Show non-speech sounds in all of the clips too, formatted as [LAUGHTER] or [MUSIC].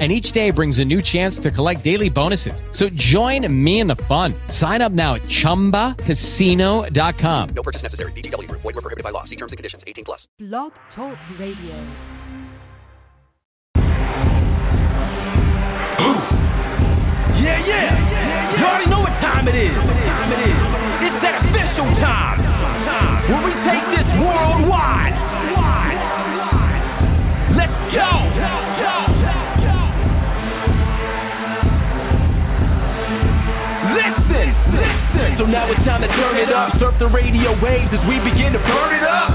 and each day brings a new chance to collect daily bonuses. So join me in the fun. Sign up now at ChumbaCasino.com. No purchase necessary. VGW. Void were prohibited by law. See terms and conditions. 18 plus. Blog Talk Radio. Yeah, yeah. You already know what time it is. Time it is. It's that official time. When we take this worldwide. Let's go. So now it's time to turn it up. Surf the radio waves as we begin to burn it up.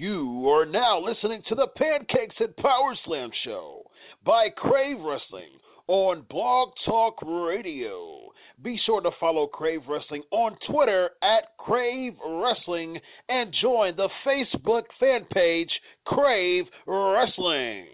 You are now listening to the Pancakes and Power Slam Show by Crave Wrestling on Blog Talk Radio. Be sure to follow Crave Wrestling on Twitter at Crave Wrestling and join the Facebook fan page Crave Wrestling.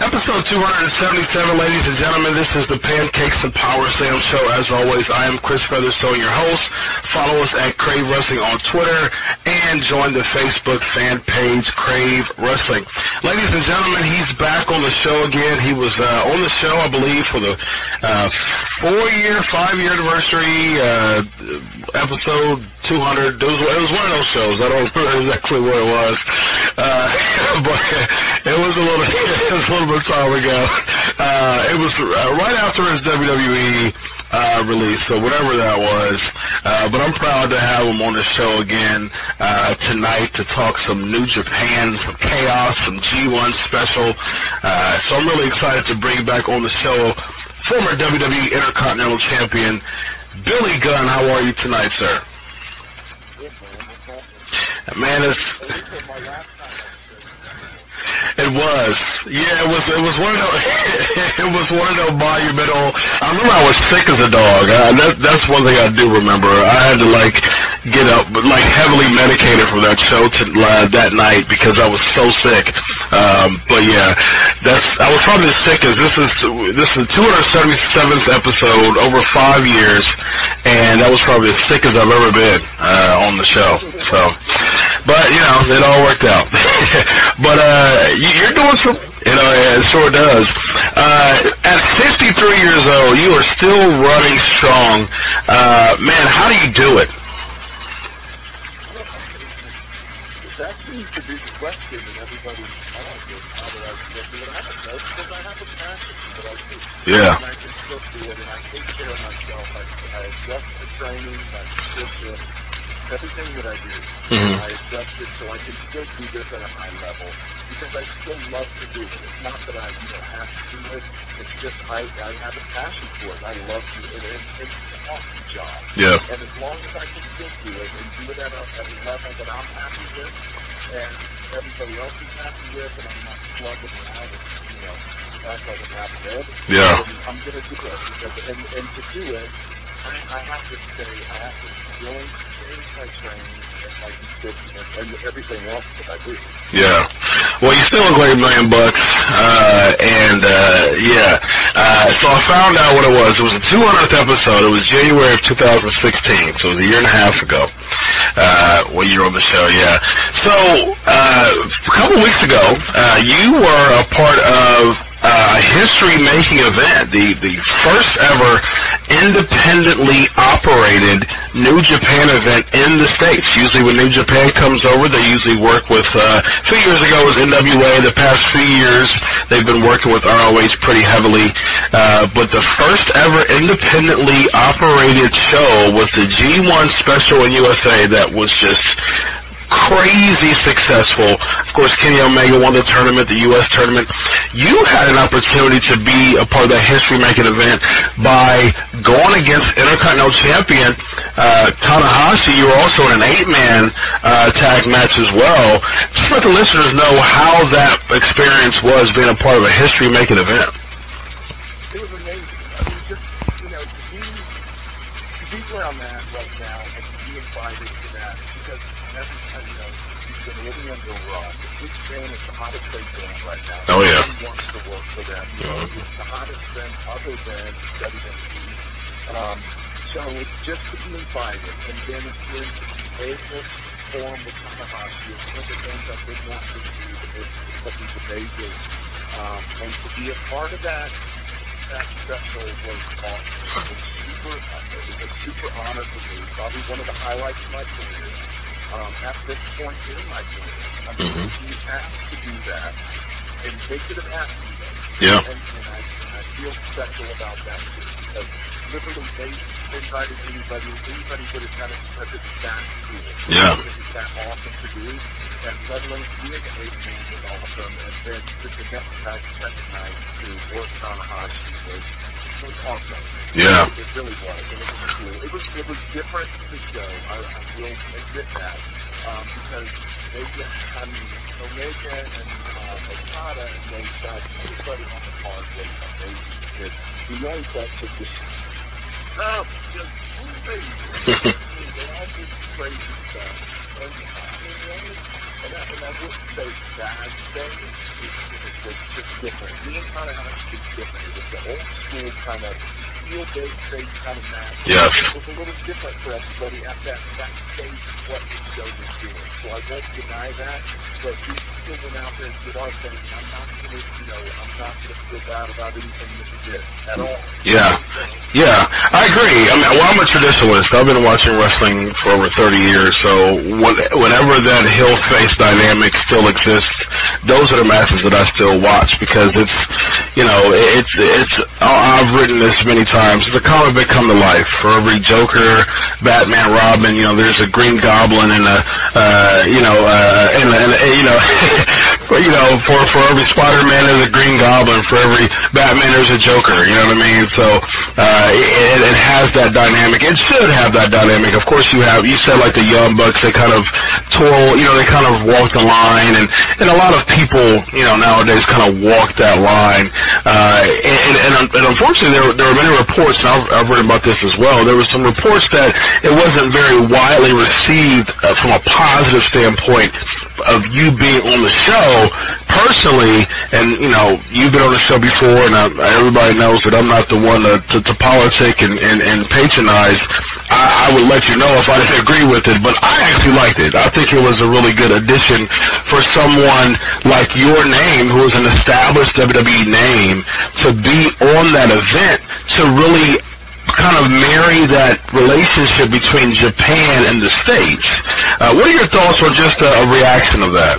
Episode 277, ladies and gentlemen. This is the Pancakes and Power Slam Show. As always, I am Chris Featherstone, your host. Follow us at Crave Wrestling on Twitter and join the Facebook fan page Crave Wrestling. Ladies and gentlemen, he's back on the show again. He was uh, on the show, I believe, for the uh, four-year, five-year anniversary uh, episode 200. It was, it was one of those shows. I don't [LAUGHS] remember exactly what it was, uh, [LAUGHS] but it was a little, [LAUGHS] it was a little bit time ago. [LAUGHS] Uh, it was uh, right after his WWE uh, release, so whatever that was. Uh, but I'm proud to have him on the show again uh, tonight to talk some New Japan, some chaos, some G1 special. Uh, so I'm really excited to bring back on the show former WWE Intercontinental Champion Billy Gunn. How are you tonight, sir? Man, it's it was. Yeah, it was. It was one of those. [LAUGHS] it was one of those monumental. I remember I was sick as a dog. I, that, that's one thing I do remember. I had to like get up, but like heavily medicated from that show to, uh, that night because I was so sick. Um, but yeah, that's. I was probably as sick as this is. This is 277th episode over five years, and that was probably as sick as I've ever been uh, on the show. So, but you know, it all worked out. [LAUGHS] but uh, you, you're doing some. You know, it sure does. Uh, at 53 years old, you are still running strong. Uh, man, how do you do it? Seems to be the question in everybody's mind is how did I get to it? I know because I have a passion for what I do. Yeah. And I can still do it and I take care of myself. I, I adjust the training, I adjust the, everything that I do. Mhm. I adjust it so I can still do this at a high level because I still love to do it. It's not that I you know, have to do it. It's just I, I have a passion for it. I love to do it. And it's an awesome job. Yeah. And as long as I can still do it and do it at a, at a level that I'm happy with and everybody else is happy with and I'm not slugging around and, you know, act like I'm happy with, Yeah. then I'm going to do it. Because, and, and to do it, I, I have to say, I have to really change my training Yeah. Well, you still look like a million bucks. Uh, and, uh, yeah. Uh, so I found out what it was. It was the 200th episode. It was January of 2016. So it was a year and a half ago. Uh, when you were on the show, yeah. So, uh, a couple weeks ago, uh, you were a part of uh, history-making event, the the first ever independently operated New Japan event in the states. Usually, when New Japan comes over, they usually work with. Uh, a few years ago was NWA. The past few years, they've been working with ROH pretty heavily. Uh, but the first ever independently operated show was the G1 Special in USA. That was just crazy successful. Of course, Kenny Omega won the tournament, the U.S. tournament. You had an opportunity to be a part of that history-making event by going against Intercontinental Champion uh, Tanahashi. You were also in an eight-man uh, tag match as well. Just let the listeners know how that experience was being a part of a history-making event. It was amazing. I mean, just you know, to be to be where I'm at right now and to be to that because every time you know you've been living under a rock. Big fan is the hottest big band right now. Oh, yeah. Everybody wants to work for them. You know, it's the hottest band other than WWE. Um, so it's just to be invited and then it's in Vegas form with Tanahashi. It's one of the things I've been wanting to do. It's something amazing. Um, and to be a part of that that special was awesome. It was super, it was a super honor for me. Probably one of the highlights of my career. Um, at this point in my career, I mean, Mhm. you have to do that, and they could have asked me that. Yeah. And, and, I, and I feel special about that too, because literally they invited anybody, anybody would have done it because it's that cool. Yeah. It's that awesome to do, and let alone being an eight man was awesome, and then to the next second night, to work Tanahashi was, was awesome. Yeah. It really was. It was cool. It was it was different to show. I, I will admit that um, because they just I mean Omega and uh, Okada and those guys, everybody on the card was amazing. It, the young bucks are just oh, just crazy. [LAUGHS] they all do crazy stuff. And, I mean, the only, and, I, and I wouldn't say bad thing. It, it was just different. Me and Tanahashi was different. It was the old school kind of heel base face kind of match. Yes. It was a little different for everybody at that that stage of what the show was doing. So I won't deny that. But we still went out there and did our thing. I'm not gonna you know, I'm not gonna feel bad about anything that we did at all. Yeah, yeah, I agree. I mean, well, I'm a traditionalist. I've been watching wrestling for over 30 years, so when, whenever that heel face dynamic still exists, those are the matches that I still watch because it's, you know, it's it's. I've written this many times. The comic book come to life. For every Joker, Batman, Robin, you know, there's a Green Goblin and a, uh, you know, uh, and, and you know, [LAUGHS] you know, for for every Spider-Man there's a Green Goblin. For every Batman there's a Joker. You know what I mean? So uh, it, it has that dynamic. It should have that dynamic. Of course, you have. You said like the Young Bucks. They kind of twirl. You know, they kind of walk the line, and and a lot of people, you know, nowadays kind of walk that line. Uh, and, and, and unfortunately, there there were many reports. And I've, I've read about this as well. There were some reports that it wasn't very widely received uh, from a positive standpoint of you being on the show personally, and you know you've been on the show before, and uh, everybody knows that I'm not the one to, to, to politic and, and, and patronize. I, I would let you know if I didn't agree with it, but I actually liked it. I think it was a really good addition for someone like your name, who is an established WWE name, to be on that event to really kind of marry that relationship between Japan and the States. Uh, what are your thoughts on just a, a reaction of that?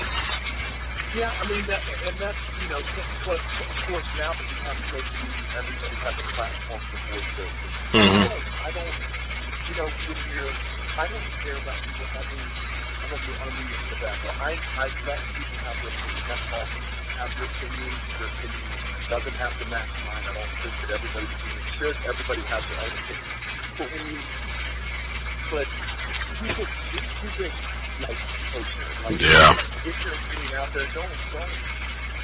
Yeah, I mean, that, and that's, you know, what, of course, now that we have social media, everybody has a platform to voice their. Mhm. I don't, you know, when you're, I don't care about people having, I don't be unreal for that, but I, I let people have their all. Have their opinion, their opinion doesn't have to match mine. I don't think that everybody's opinion should. Everybody has their own opinion. But when you, but people, it's too big, like. Like, Yeah. get your opinion out there. Don't, don't,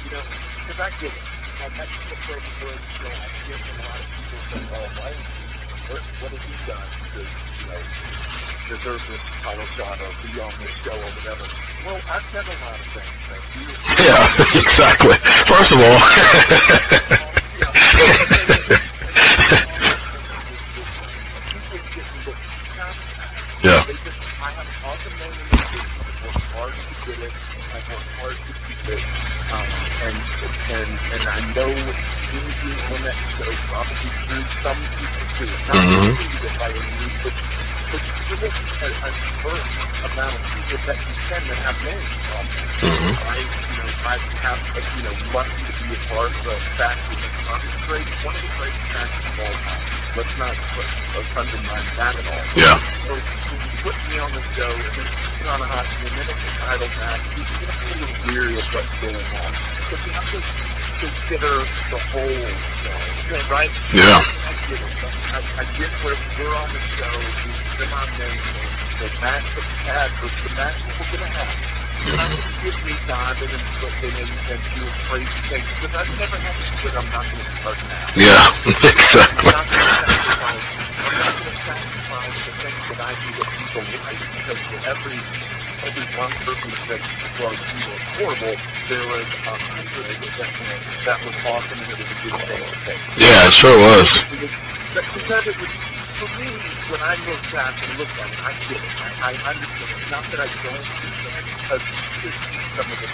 you know, because I get it. Like, I get the perfect word, you know, I hear from a lot of people say, oh, why, what, what has he done to, you know, deserve this title shot or be on this show or whatever? Well, I've said a lot of things. You. Yeah, [LAUGHS] exactly. First of all. [LAUGHS] [LAUGHS] [LAUGHS] yeah. I. I to. I to and, and, and I know easy on that show probably through some people too. Not Mhm. mm by any means, but, it a, a diverse amount of people that you can that have. Um, Mhm. I, you know, I have, uh, you know, lucky to be a part of a factory that's not the great, one of the greatest of all time. Let's not put, uh, undermine that at all. Yeah. So you put me on the show, and then you're on a hot and then it's a title match, you get a little weary of what's going on. But you have to consider the whole show, right? Yeah. I get it. I, I get where we're on the show, the match that we had was the match that we're going to have. Going to give me time and in and, and do a crazy thing, because I've never had to do it, I'm not going to start now. Yeah. I'm [LAUGHS] Exactly. not going to sacrifice. I'm not going to sacrifice the things that I do that people like because for every every one person that said, "Well, you were horrible," there was a hundred that "That was awesome and it was a good thing. Yeah, it sure was. Because, because it was for me when I look back and look at it, I get it. I, I understand it. Not that I don't understand because is some of the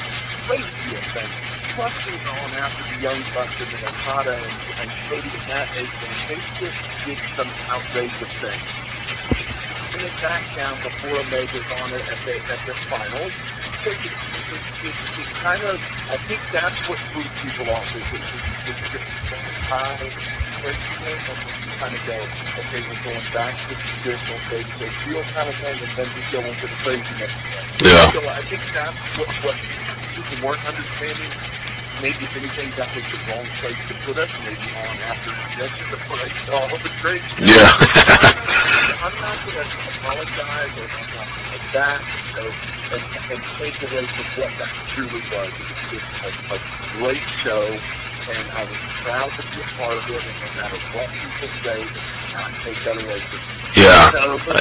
craziest things. Plus, we're going after the young bucks and Okada and, and Cody and that age, and they just did some outrageous things. Putting it back down before Omega's on it at the, at the finals. So it, it, it, it kind of, I think that's what threw people off. Is it, it, it's just high craziness, and you kind of go, okay, we're going back to the traditional face to feel kind of thing, and then we go into the craziness. Yeah. So I think that's what, what people weren't understanding. Maybe if anything, that was the wrong place to put us. Maybe on after that's the place. [LAUGHS] Oh, the crazy. Yeah. [LAUGHS] I'm not going to apologize or I'm not going so, and, and take away from what that truly was. It was just a, a great show, and I was proud to be a part of it, and no matter what people say, not take that away from me. Yeah.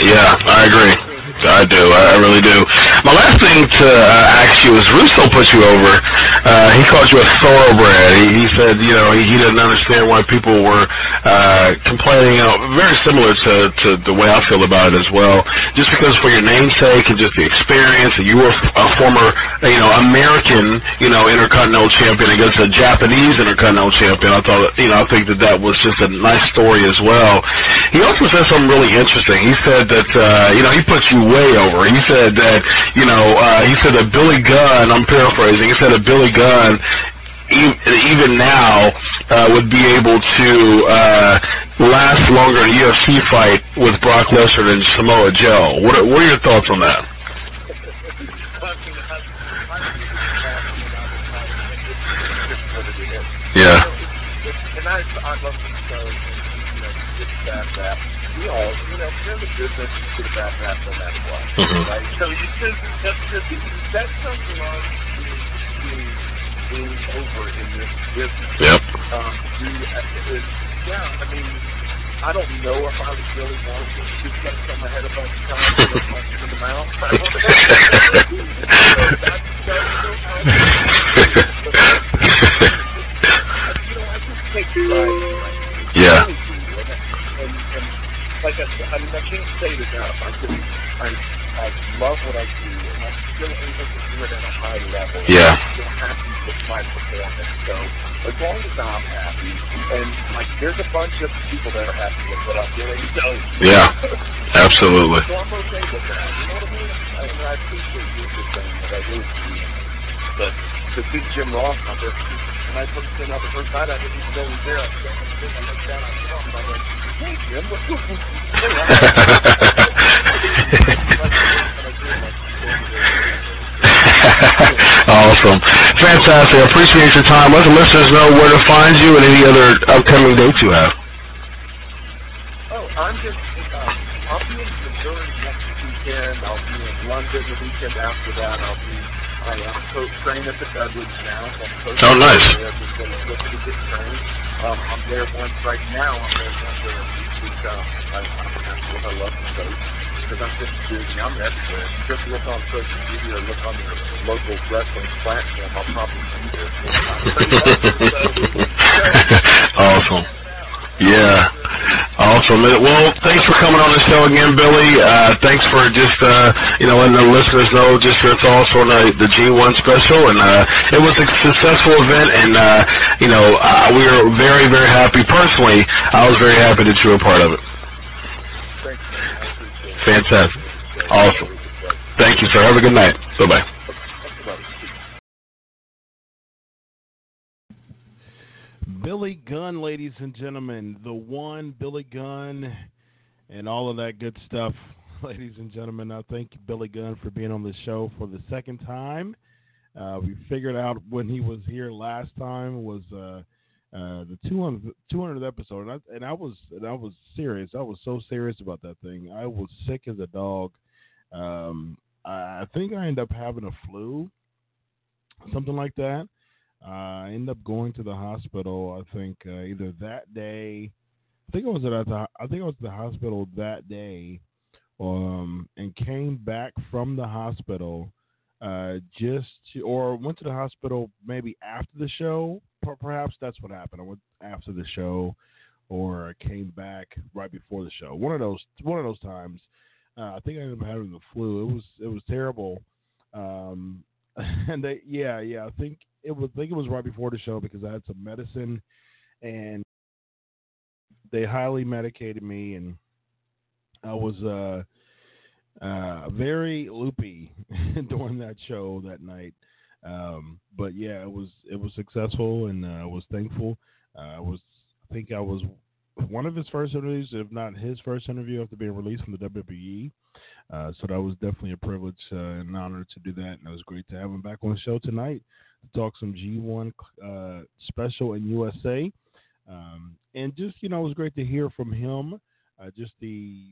Yeah, I agree. I do. I really do. My last thing to uh, ask you is Russo put you over. Uh, he called you a thoroughbred. He, he said, you know, he, he didn't understand why people were uh, complaining. You know, very similar to, to the way I feel about it as well. Just because for your namesake and just the experience, you were a former, you know, American, you know, Intercontinental Champion against a Japanese Intercontinental Champion. I thought, you know, I think that that was just a nice story as well. He also said something really interesting. He said that, uh, you know, he put you way over. He said that, you know, uh, he said that Billy Gunn, I'm paraphrasing, he said that Billy Gunn, even now, uh, would be able to uh, last longer in a UFC fight with Brock Lesnar than Samoa Joe. What are, what are your thoughts on that? Yeah. Rap. We all, you know, if you're in the business, you get a bad no matter what, Mhm. right? So you just, that's just, that's something on being, being over in this business. Yep. Um, you, it, yeah, I mean, I don't know if I was really wanting to shoot that from my head a bunch of times or a in the mouth. I don't know. [LAUGHS] So that's, that's still how it is. you know, I just take pride in my Yeah. I really do. And, and, and like I I mean, I can't say it enough. I just, I, I love what I do, and I'm still able to do it at a high level. Yeah. I'm still happy with my performance. So as long as I'm happy, and like, there's a bunch of people that are happy with what I'm doing. So Yeah. Absolutely. So I'm okay with that. You know what I mean? I, mean, I appreciate you for saying that I do. But to see Jim Ross number, when I first out the first night, I didn't even know he was there. I was standing there, I looked down, I saw him, and I went, hey, Jim, what's going on? [LAUGHS] Awesome. Fantastic. I appreciate your time. Let the listeners know where to find you and any other upcoming dates you have. Oh, I'm just, uh, I'll be in Missouri next weekend. I'll be in London the weekend after that. I'll be I am coach trained at the Douglas now. So I'm coach Oh, nice. There, just going to to get trained. Um, I'm there once right now. I'm there once every week. week um, I, I'm what I love to coach because I'm just busy. I'm everywhere. Just look on social media or look on your local wrestling platform. I'll probably be there. [LAUGHS] awesome. Yeah. Awesome. Well, thanks for coming on the show again, Billy. Uh, thanks for just, uh, you know, letting the listeners know just your thoughts on the, the G1 special. And uh, it was a successful event, and, uh, you know, uh, we are very, very happy. Personally, I was very happy that you were a part of it. Thanks, man. It. Fantastic. Awesome. Thank you, sir. Have a good night. Bye-bye. Billy Gunn, ladies and gentlemen, the one Billy Gunn, and all of that good stuff, [LAUGHS] ladies and gentlemen. I thank Billy Gunn for being on the show for the second time. Uh, we figured out when he was here last time was uh, uh, the 200th, 200th episode, and I, and I was and I was serious. I was so serious about that thing. I was sick as a dog. Um, I, I think I ended up having a flu, something like that. I ended up going to the hospital. I think uh, either that day, I think I was at the, I think I was at the hospital that day, um, and came back from the hospital, uh, just to, or went to the hospital maybe after the show. Perhaps that's what happened. I went after the show, or came back right before the show. One of those, one of those times. Uh, I think I ended up having the flu. It was, it was terrible. Um, [LAUGHS] and they, yeah, yeah, I think it was I think it was right before the show because I had some medicine and they highly medicated me and I was uh uh very loopy [LAUGHS] during that show that night. Um but yeah, it was it was successful and uh, I was thankful. Uh, I was I think I was one of his first interviews, if not his first interview after being released from the WWE. Uh, so that was definitely a privilege uh, and an honor to do that, and it was great to have him back on the show tonight to talk some G1 uh, special in USA. Um, and just you know, it was great to hear from him. Uh, just the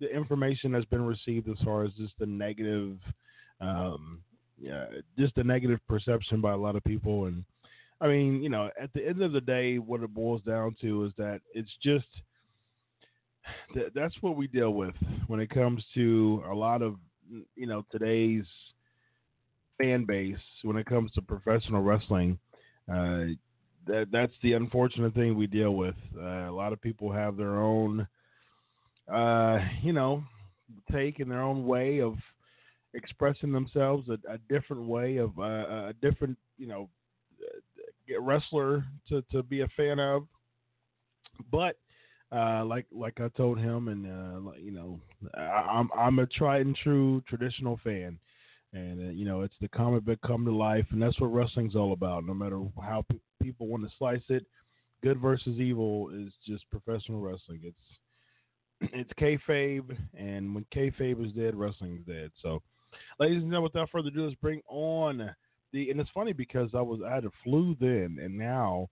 the information that's been received as far as just the negative, um, yeah, just the negative perception by a lot of people. And I mean, you know, at the end of the day, what it boils down to is that it's just [SIGHS] that's what we deal with when it comes to a lot of you know today's fan base when it comes to professional wrestling. Uh, that that's the unfortunate thing we deal with. Uh, a lot of people have their own, uh, you know, take and their own way of expressing themselves, a, a different way of uh, a different, you know, wrestler to, to be a fan of. But uh, like like I told him, and uh, you know, I, I'm I'm a tried and true traditional fan, and uh, you know, it's the comic book come to life, and that's what wrestling's all about. No matter how pe- people want to slice it, good versus evil is just professional wrestling. It's [CLEARS THROAT] it's kayfabe, and when kayfabe is dead, wrestling's dead. So, ladies and gentlemen, without further ado, let's bring on the. And it's funny because I was I had a flu then, and now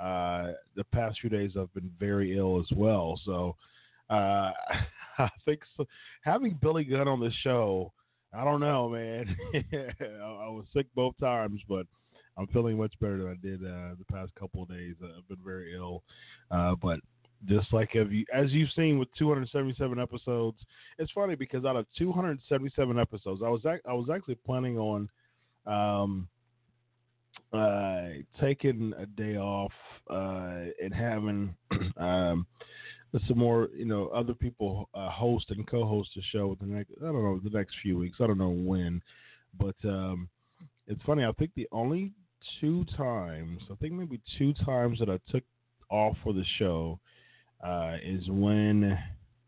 uh, the past few days I've been very ill as well. So uh, [LAUGHS] I think so, having Billy Gunn on the show, I don't know, man. [LAUGHS] I, was sick both times, but I'm feeling much better than I did uh, the past couple of days. I've been very ill, uh, but just like you, as you've seen with 277 episodes, it's funny because out of 277 episodes, I was I was actually planning on um, uh, taking a day off uh, and having [CLEARS THROAT] um, some more, you know, other people uh, host and co-host the show with the next. I don't know the next few weeks. I don't know when, but um, it's funny. I think the only two times, I think maybe two times that I took off for the show uh, is when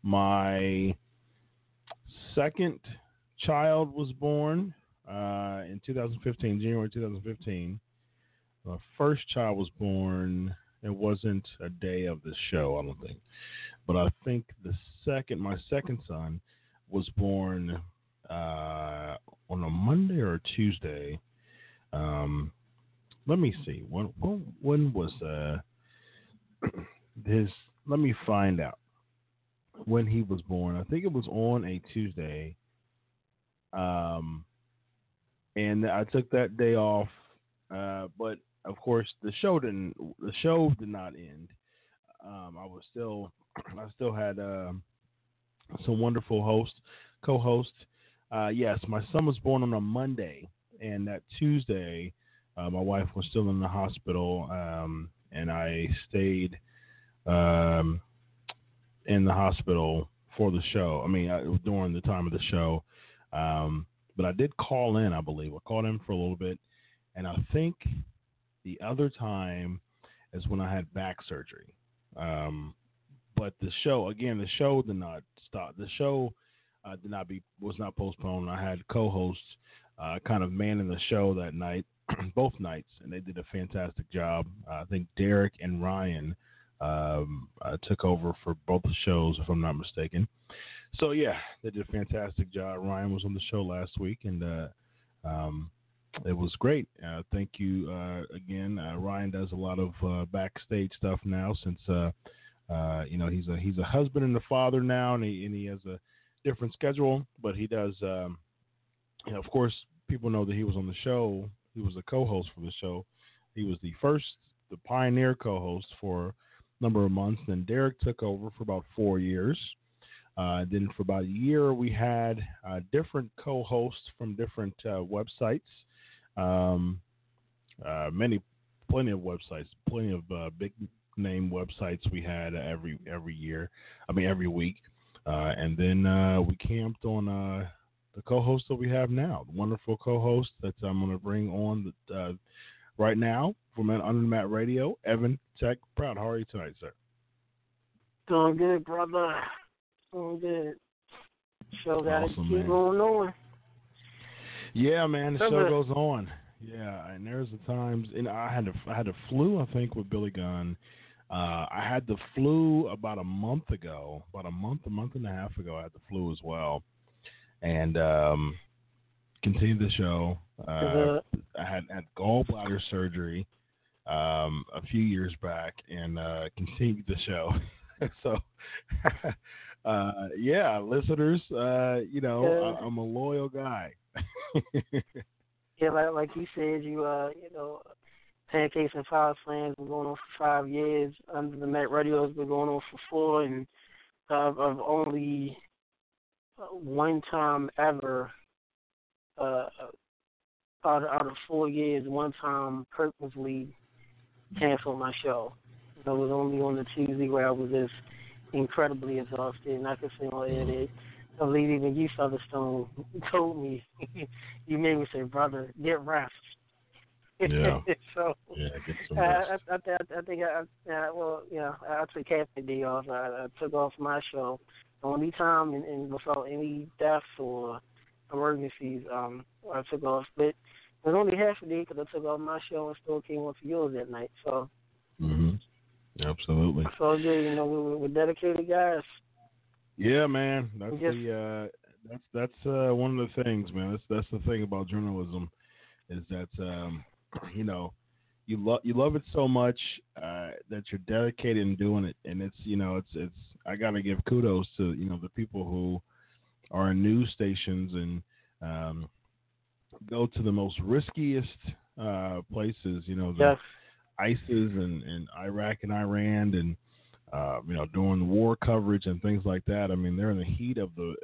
my second child was born uh, in 2015, January 2015. My first child was born. It wasn't a day of the show, I don't think, but I think the second, my second son, was born uh, on a Monday or a Tuesday. Um, let me see. When when, when was uh, [CLEARS THROAT] his? Let me find out when he was born. I think it was on a Tuesday. Um, and I took that day off. Uh, but of course, the show didn't. The show did not end. Um, I was still, [CLEARS THROAT] I still had um, some wonderful hosts, co-hosts. Uh, yes, my son was born on a Monday, and that Tuesday, uh, my wife was still in the hospital, um, and I stayed um, in the hospital for the show. I mean, I, during the time of the show, um, but I did call in. I believe I called in for a little bit, and I think the other time is when I had back surgery. Um, but the show again, the show did not stop. The show uh, did not be was not postponed. I had co-hosts uh, kind of manning the show that night, [CLEARS THROAT] both nights, and they did a fantastic job. Uh, I think Derek and Ryan um, uh, took over for both shows, if I'm not mistaken. So yeah, they did a fantastic job. Ryan was on the show last week, and uh, um, it was great. Uh, thank you uh, again. Uh, Ryan does a lot of uh, backstage stuff now since uh, uh, you know he's a he's a husband and a father now, and he and he has a different schedule. But he does. Um, you know, of course, people know that he was on the show. He was a co-host for the show. He was the first, the pioneer co-host for a number of months. Then Derek took over for about four years. Uh, then for about a year, we had uh, different co-hosts from different uh, websites. Um, uh, many, plenty of websites, plenty of uh, big name websites we had every every year. I mean every week, uh, and then we camped on the co-host that we have now, the wonderful co-host that I'm going to bring on the, right now from Under the Mat Radio, Evan Tech Proud. How are you tonight, sir? Doing good, brother. Doing good. So got to Awesome, keep man. going on. Yeah, man, the show goes on. Yeah, and there's the times, and I had a, I had a flu, I think, with Billy Gunn. Uh, I had the flu about a month ago, about a month, a month and a half ago. I had the flu as well, and um, continued the show. Uh, I had had gallbladder surgery um, a few years back, and uh, continued the show. [LAUGHS] so, [LAUGHS] uh, yeah, listeners, uh, you know, I, I'm a loyal guy. [LAUGHS] Yeah, like like you said, you uh, you know, pancakes and power slams been going on for five years. Under the Mat Radio has been going on for four, and uh, I've only uh, one time ever uh, out of, out of four years, one time purposely canceled my show. It was only on the Tuesday where I was just incredibly exhausted, and I could say on air that I believe even you, Featherstone, told me, [LAUGHS] you made me say, brother, get rest. Yeah. [LAUGHS] so Yeah, get some rest. I, I, I, I think I, I, well, you know, I took half the day off. I, I took off my show. The only time and, and without any deaths or emergencies, um, I took off. But it was only half a day because I took off my show and still came on for yours that night. So, hmm Absolutely. so good. You know, we, we- we're dedicated guys. Yeah, man. That's Yes. the uh, that's that's uh, one of the things, man. That's that's the thing about journalism, is that um, [CLEARS THROAT] you know you love you love it so much uh, that you're dedicated in doing it, and it's you know it's it's I gotta give kudos to you know the people who are in news stations and um, go to the most riskiest uh, places, you know, the Yes. ISIS and, and Iraq and Iran and uh, you know during the war coverage and things like that. I mean, they're in the heat of the,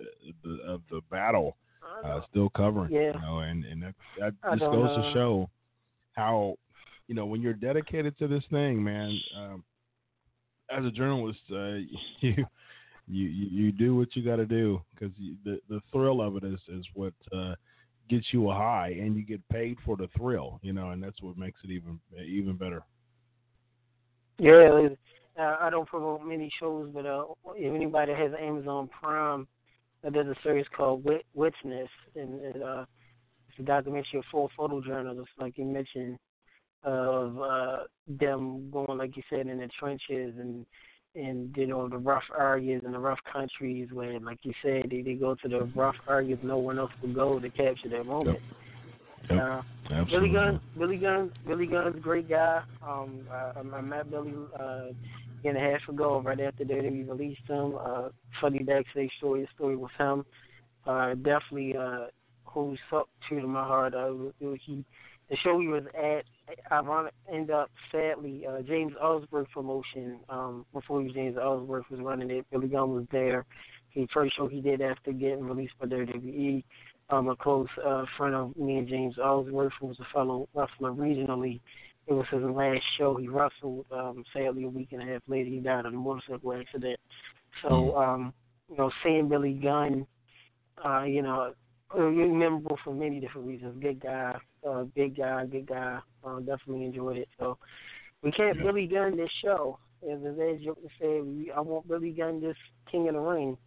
the of the battle, uh, still covering. Yeah. You know, and and that that just goes know. to show how you know when you're dedicated to this thing, man. Um, as a journalist, uh, you. [LAUGHS] You, you you do what you got to do because the the thrill of it is is what uh, gets you a high, and you get paid for the thrill, you know, and that's what makes it even even better. Yeah, uh, I don't promote many shows, but uh, if anybody has Amazon Prime, uh, there's a series called Wit- Witness, and uh, it's a documentary of four photojournalists, like you mentioned, of uh, them going, like you said, in the trenches and and you know the rough areas and the rough countries where, like you said, they, they go to the rough areas no one else will go to capture that moment. Yep. Uh, Absolutely. Billy Gunn, Billy Gunn, Billy Gunn's a great guy. Um, I, I met Billy uh, year and a half ago, right after they we released him. Uh, funny backstage story, story with him. Uh, definitely uh, stuck true to my heart. Uh, he, the show he was at, ironic, ended up sadly uh, James Ellsworth promotion. Um, before he was James Ellsworth was running it. Billy Gunn was there. The first show he did after getting released by WWE. Um, a close uh, friend of me and James Ellsworth, who was a fellow wrestler regionally. It was his last show he wrestled. Um, sadly, a week and a half later, he died in a motorcycle accident. So, um, you know, seeing Billy Gunn, uh, you know, uh, memorable for many different reasons. Good guy, uh, big guy, good guy. Uh, definitely enjoyed it. So, we can't Yeah. Billy Gunn this show. As a joke to say, we, I want Billy Gunn this King of the Ring.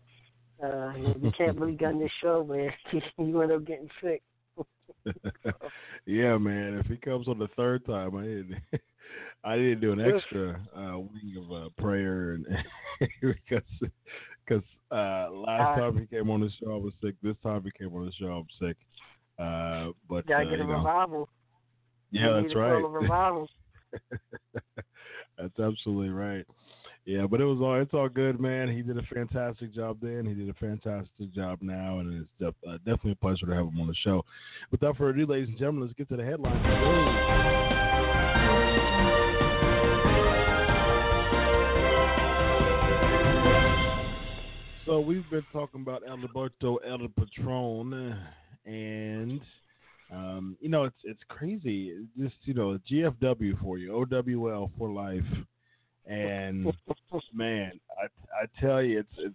Uh, we can't Billy Gunn this show, man. [LAUGHS] you end up getting sick. [LAUGHS] yeah, man. If he comes on the third time, I didn't. [LAUGHS] I didn't do an extra uh, wing of uh, prayer, and [LAUGHS] because because uh, last time he came on the show, I was sick. This time he came on the show, I'm sick. Uh, but Gotta uh, get a know, revival. yeah, You that's right. revival. That's absolutely right. Yeah, but it was all it's all good, man. He did a fantastic job then. He did a fantastic job now, and it's def- uh, definitely a pleasure to have him on the show. Without further ado, ladies and gentlemen, let's get to the headlines. So we've been talking about Alberto El Patron, and um, you know it's it's crazy. Just you know GFW for you, OWL for life, and [LAUGHS] man, I I tell you, it's it's.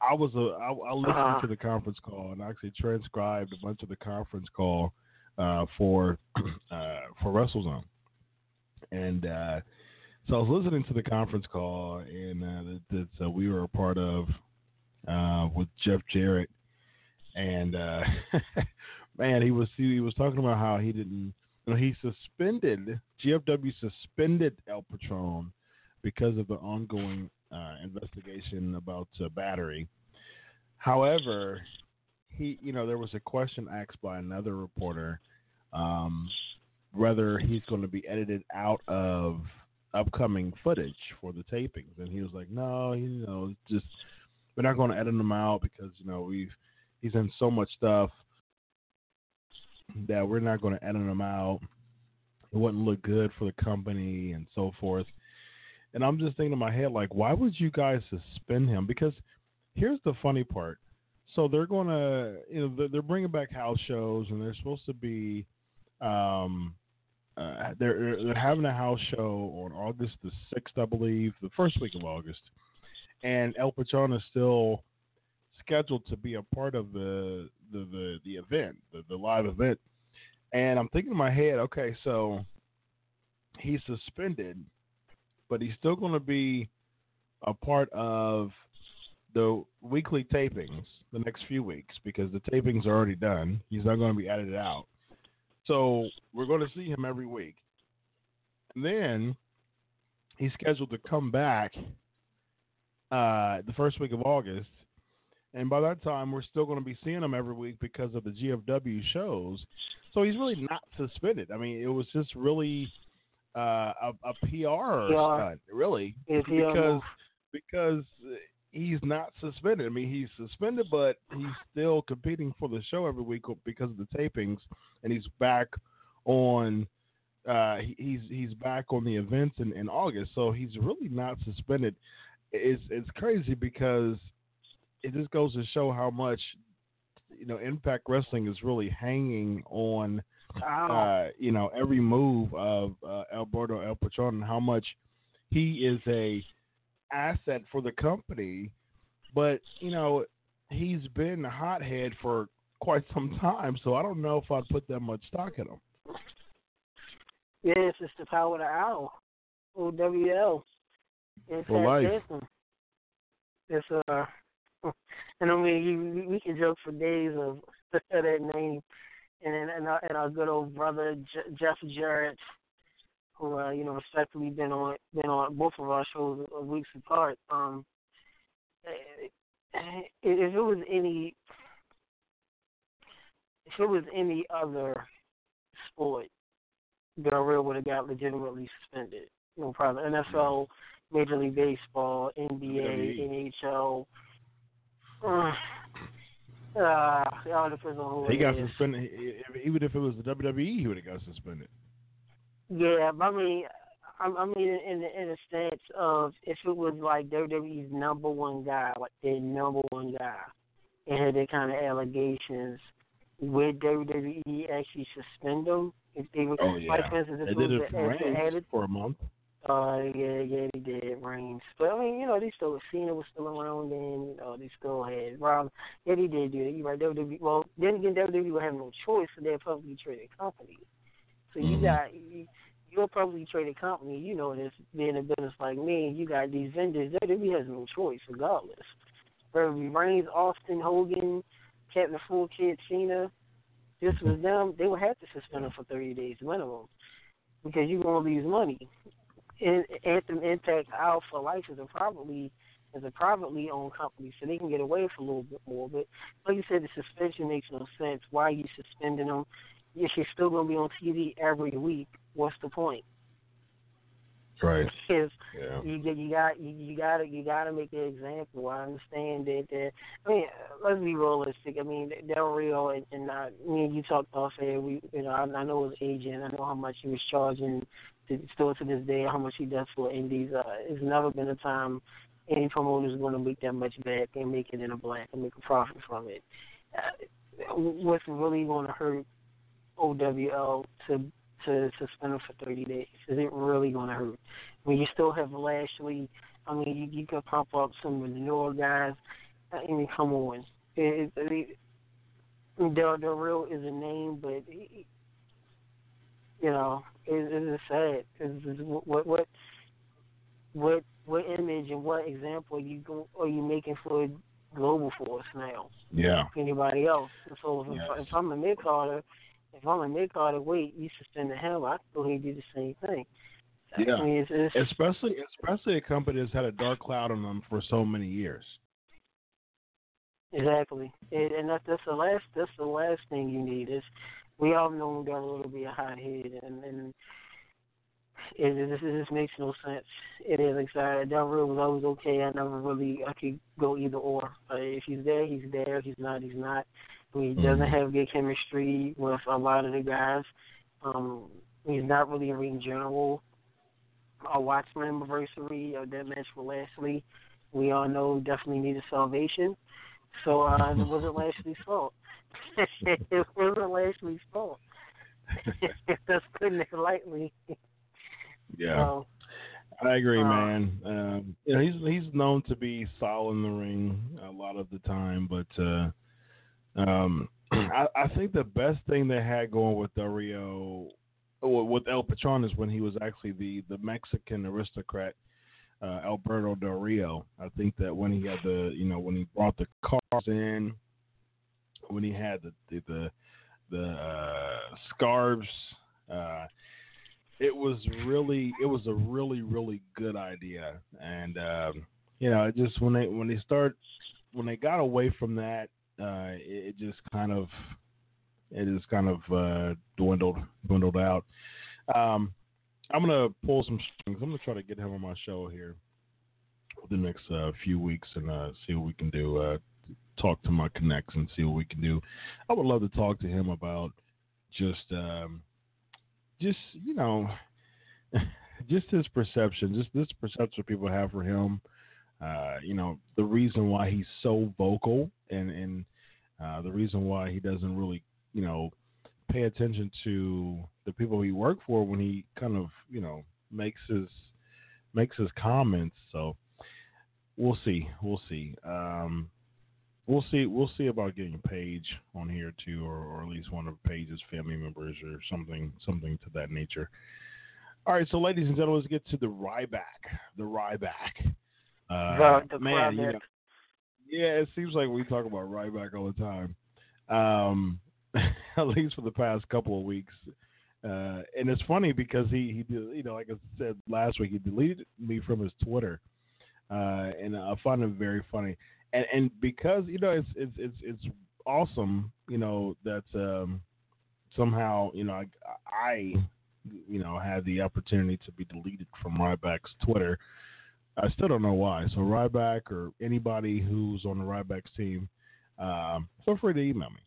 I was a I, I listened Uh-huh. to the conference call and I actually transcribed a bunch of the conference call uh, for [CLEARS THROAT] uh, for WrestleZone, and uh, so I was listening to the conference call and uh, that, that uh, we were a part of uh, with Jeff Jarrett, and uh, [LAUGHS] man, he was he was talking about how he didn't, he suspended GFW suspended El Patron because of the ongoing uh, investigation about uh, battery. However, he, you know, there was a question asked by another reporter um, whether he's going to be edited out of upcoming footage for the tapings, and he was like, "No, you know, just we're not going to edit him out because you know we've he's in so much stuff that we're not going to edit him out. It wouldn't look good for the company and so forth." And I'm just thinking in my head, like, why would you guys suspend him? Because here's the funny part. So they're going to, you know, they're, bringing back house shows, and they're supposed to be, um, uh, they're they're having a house show on August the sixth, I believe, the first week of August, and El Patron is still scheduled to be a part of the the the, the event, the, the live event. And I'm thinking in my head, okay, so he's suspended, but he's still going to be a part of the weekly tapings the next few weeks because the tapings are already done. He's not going to be edited out. So we're going to see him every week. And then he's scheduled to come back uh, the first week of August. And by that time, we're still going to be seeing him every week because of the GFW shows. So he's really not suspended. I mean, it was just really uh, a, a PR stunt, really, Yeah, because because he's not suspended. I mean, he's suspended, but he's still competing for the show every week because of the tapings, and he's back on. Uh, he, he's he's back on the events in, in August, so he's really not suspended. It's it's crazy because it just goes to show how much you know Impact Wrestling is really hanging on uh, you know every move of uh, Alberto El Patron and how much he is a asset for the company. But you know he's been a hothead for quite some time, so I don't know if I'd put that much stock in him. Yes, it's the power of the owl. OWL. It's For life. It's uh [LAUGHS] and I mean you, we can joke for days of that name and then and our, and our good old brother J- Jeff Jarrett who uh, you know respectfully been on been on both of our shows weeks apart. Um eh, if it was any if it was any other sport Del Rio would have got legitimately suspended. No problem. NFL, Major League Baseball, NBA, NHL. Uh, Uh, all depends on who He got is. suspended. Even if it was the WWE, he would have got suspended. Yeah, but I mean, I, I mean, in the, in the sense of if it was like WWE's number one guy, like their number one guy, and had that kind of allegations, would WWE actually suspend them if they were? Oh, yeah. Like for instance, if They did was it a- for if they Reigns added for a month. Uh, yeah, yeah, they did Reigns, but I mean, you know, they still Cena was still around then. You know, they still had Rob. Yeah, they did do that. You right, WWE. Well, then again, WWE would have no choice, so they're publicly traded company. So you Mhm. got you, you're a publicly traded company. You know this, being a business like me, you got these vendors. WWE has no choice, regardless. Whether it be Reigns, Austin, Hogan, Captain Full Kid, Cena, this was them. They would have to suspend them for 30 days minimum because you're gonna lose money and Anthem Impact Alpha Life is a privately is a privately owned company, so they can get away with a little bit more. But like you said, the suspension makes no sense. Why are you suspending them? If you're still going to be on TV every week, what's the point? Right. [LAUGHS] Because Yeah. you get you got you, you got to you got to make an example. I understand that. that I mean, let's be realistic. I mean, they Del Rio and, and I, me and you talked off air. We, you know, I, I know his agent. I know how much he was charging. Still to this day, how much he does for indies. Uh, it's never been a time any promoter is going to make that much back and make it in a black and make a profit from it. Uh, what's really going to hurt OWL to to suspend him for 30 days? Is it really going to hurt? I mean, you still have Lashley. I mean, you, you could pump up some of the newer guys. I mean, come on. It, it, it, Del, Del Rio is a name, but he, you know, is it, it's sad. It's, it's, what what what what image and what example are you go, are you making for Global Force now? Yeah. Anybody else? So if, Yes. if I'm a mid carder, if I'm a mid carder, wait, you suspended him, I go ahead and do the same thing. Yeah. I mean, it's, it's Especially, especially a company that's had a dark cloud on them for so many years. Exactly, it, and that's that's the last that's the last thing you need is we all know will be a hot head, and and it, it, just, it just makes no sense. It is exciting. Del Rio was always okay. I never really I could go either or. Uh, if he's there, he's there. If he's not, he's not. He doesn't Mhm. have good chemistry with a lot of the guys. Um, he's not really a ring general. Our Watchmen anniversary of that match with Lashley, we all know definitely needed salvation. So uh, it wasn't Lashley's fault. [LAUGHS] it wasn't Lashley's fault. [LAUGHS] That's putting it lightly. Yeah. So, I agree, Uh, man. Um, you know, he's he's known to be solid in the ring a lot of the time, but uh, um, [CLEARS THROAT] I, I think the best thing they had going with Del Rio, with El Patron, is when he was actually the the Mexican aristocrat. Uh, Alberto Del Rio. I think that when he had the, you know, when he brought the cars in, when he had the the the, the uh, scarves, uh, it was really it was a really really good idea and um you know just when they when they start when they got away from that uh it, it just kind of it just kind of uh dwindled dwindled out um i'm gonna pull some strings i'm gonna try to get him on my show here the next uh, few weeks and uh see what we can do uh talk to my connects and see what we can do i would love to talk to him about just um just you know, [LAUGHS] just his perception, just this perception people have for him. Uh, you know, the reason why he's so vocal and and uh, the reason why he doesn't really, you know, pay attention to the people he worked for when he kind of, you know, makes his makes his comments. So we'll see, we'll see. Um, we'll see. We'll see about getting Paige on here too, or, or at least one of Paige's family members, or something, something to that nature. All right, so ladies and gentlemen, let's get to the Ryback. The Ryback. Uh, The- the man, you know, yeah, it seems like we talk about Ryback all the time. Um, [LAUGHS] at least for the past couple of weeks. Uh, and it's funny because he, he you know, like I said last week, he deleted me from his Twitter, uh, and I find it very funny. And and because you know it's it's it's it's awesome, you know that um, somehow you know I, I you know had the opportunity to be deleted from Ryback's Twitter. I still don't know why. So Ryback or anybody who's on the Ryback's team, um, feel free to email me.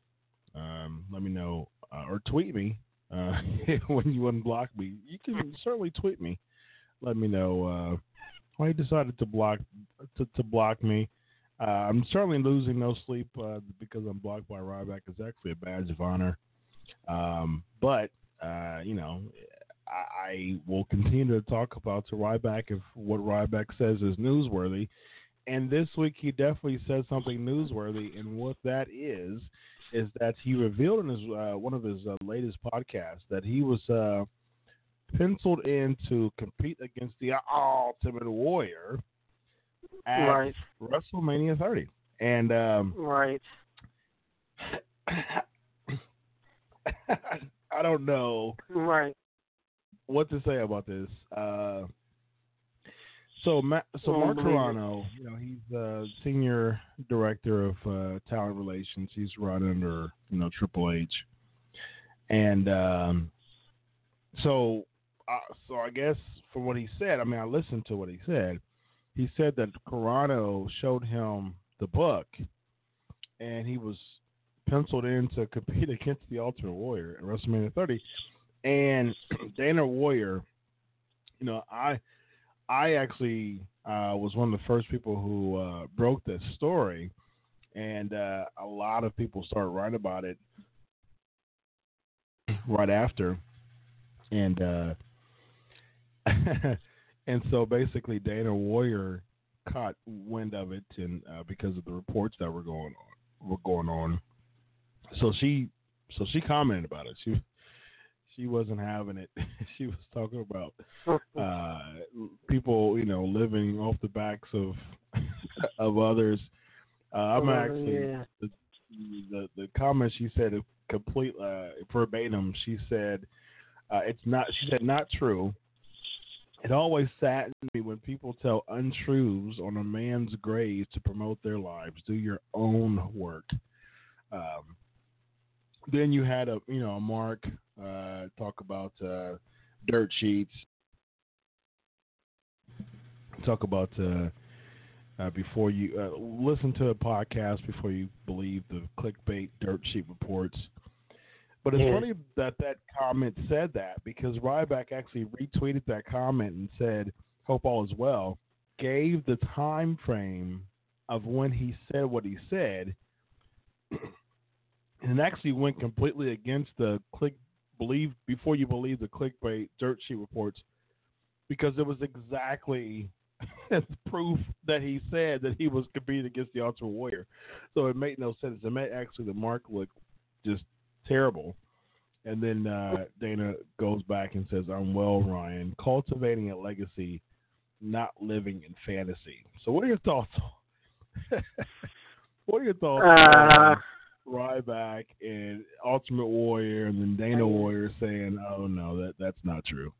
Um, let me know uh, or tweet me uh, [LAUGHS] when you unblock me. You can certainly tweet me. Let me know uh, why you decided to block to, to block me. Uh, I'm certainly losing no sleep uh, because I'm blocked by Ryback. It's actually a badge of honor. Um, but you know, I, I, will continue to talk about to Ryback if what Ryback says is newsworthy. And this week he definitely said something newsworthy, and what that is is that he revealed in his uh, one of his uh, latest podcasts that he was uh, penciled in to compete against the Ultimate Warrior at right. WrestleMania 30, and um, right. [LAUGHS] I don't know right what to say about this. So, Ma- so Mark Carrano, you know, he's uh, senior director of uh, talent relations. He's right under you know Triple H, and um, so, uh, so I guess from what he said, I mean, I listened to what he said. He said that Carrano showed him the book, and he was penciled in to [LAUGHS] compete against the Ultimate Warrior at WrestleMania 30. And [CLEARS THROAT] Dana Warrior, you know, I I actually uh, was one of the first people who uh, broke this story, and uh, a lot of people started writing about it right after, and uh, [LAUGHS] and so basically Dana Warrior caught wind of it, and uh, because of the reports that were going on, were going on, so she so she commented about it. She she wasn't having it. [LAUGHS] she was talking about [LAUGHS] uh, people, you know, living off the backs of [LAUGHS] of others. Uh, I'm Oh, actually yeah. the, the the comment she said complete uh, verbatim. She said uh, it's not. She said not true. It always saddens me when people tell untruths on a man's grave to promote their lives. Do your own work. Um, then you had a you know Mark uh, talk about uh, dirt sheets. Talk about uh, uh, before you uh, listen to a podcast before you believe the clickbait dirt sheet reports. But it's Yeah. funny that that comment said that because Ryback actually retweeted that comment and said, "Hope all is well." Gave the time frame of when he said what he said, and it actually went completely against the click believe before you believe the clickbait dirt sheet reports because it was exactly [LAUGHS] proof that he said that he was competing against the Ultimate Warrior. So it made no sense. It made actually the mark look just terrible. And then uh, Dana goes back and says, "I'm well, Ryan, cultivating a legacy, not living in fantasy." So, what are your thoughts? [LAUGHS] what are your thoughts Uh, Ryback and Ultimate Warrior, and then Dana Warrior saying, "Oh no, that that's not true."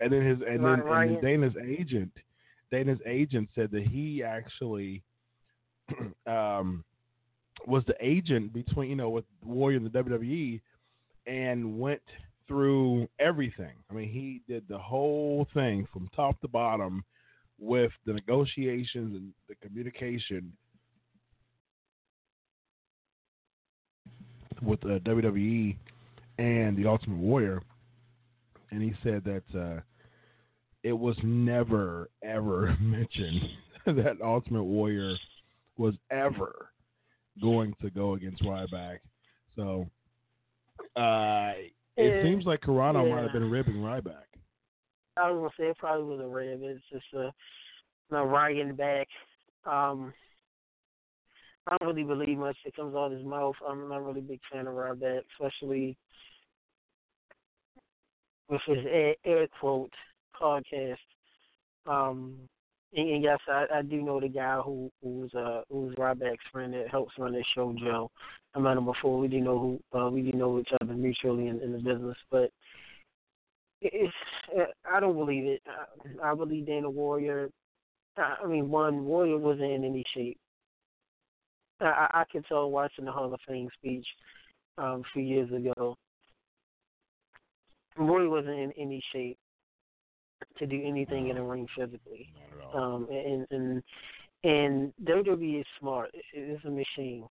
And then his and then, and then Dana's agent, Dana's agent said that he actually [CLEARS THROAT] um, was the agent between you know with Warrior and the WWE, and went through everything. I mean, he did the whole thing from top to bottom with the negotiations and the communication with uh, WWE and the Ultimate Warrior, and he said that uh, it was never ever [LAUGHS] mentioned [LAUGHS] that Ultimate Warrior was ever going to go against Ryback. So uh, it Yeah, seems like Carrano might have been ribbing Ryback. I was gonna say it probably was a rib. It's just a riding back. Um, I don't really believe much that comes out of his mouth. I'm not really a big fan of Ryback, especially with his air, air quote podcast. Um, and, and yes, I, I do know the guy who who's uh who's Ryback's friend that helps run this show, Joe. I met him before. We didn't know who uh, we didn't know each other mutually in, in the business, but it's I don't believe it. I, I believe Dana Warrior. I, I mean, one Warrior wasn't in any shape. I, I I could tell watching the Hall of Fame speech um, a few years ago. Warrior wasn't in any shape to do anything in the ring physically. Not at all. Um, and and and WWE is smart. It's a machine.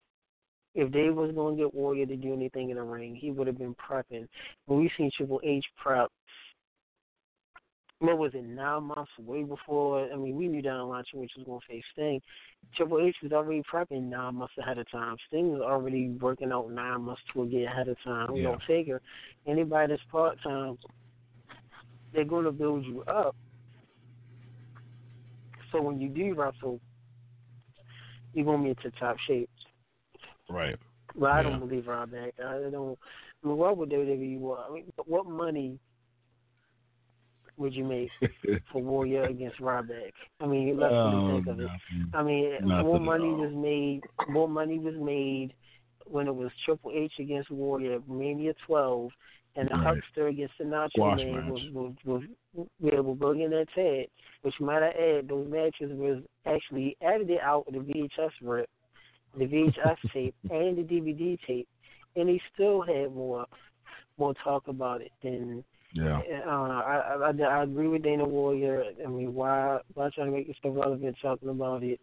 if they was going to get Warrior to do anything in the ring, he would have been prepping. When we seen Triple H prep, what was it, nine months way before? I mean, we knew down the line Triple H was going to face Sting. Triple H was already prepping nine months ahead of time. Sting was already working out nine months to a year ahead of time. You Yeah. don't figure anybody that's part time, they're going to build you up. So when you do wrestle, you're going to be into top shape. Right. But I Yeah. don't believe Ryback. I don't. I mean, what would WWE want? I mean, what money would you make [LAUGHS] for Warrior against Ryback? I mean, let's really think of it. nothing. I mean, more money was made. More money was made when it was Triple H against Warrior, Mania 12, and the Right. Huckster against the Nacho Squash Man match. was was was yeah, was Billionaire Ted. Which might I add, those matches was actually it out of the VHS rip, the VHS [LAUGHS] tape, and the DVD tape, and he still had more more talk about it than Yeah. uh, I, I I agree with Dana Warrior. I mean, why why trying to make this stuff relevant talking about it?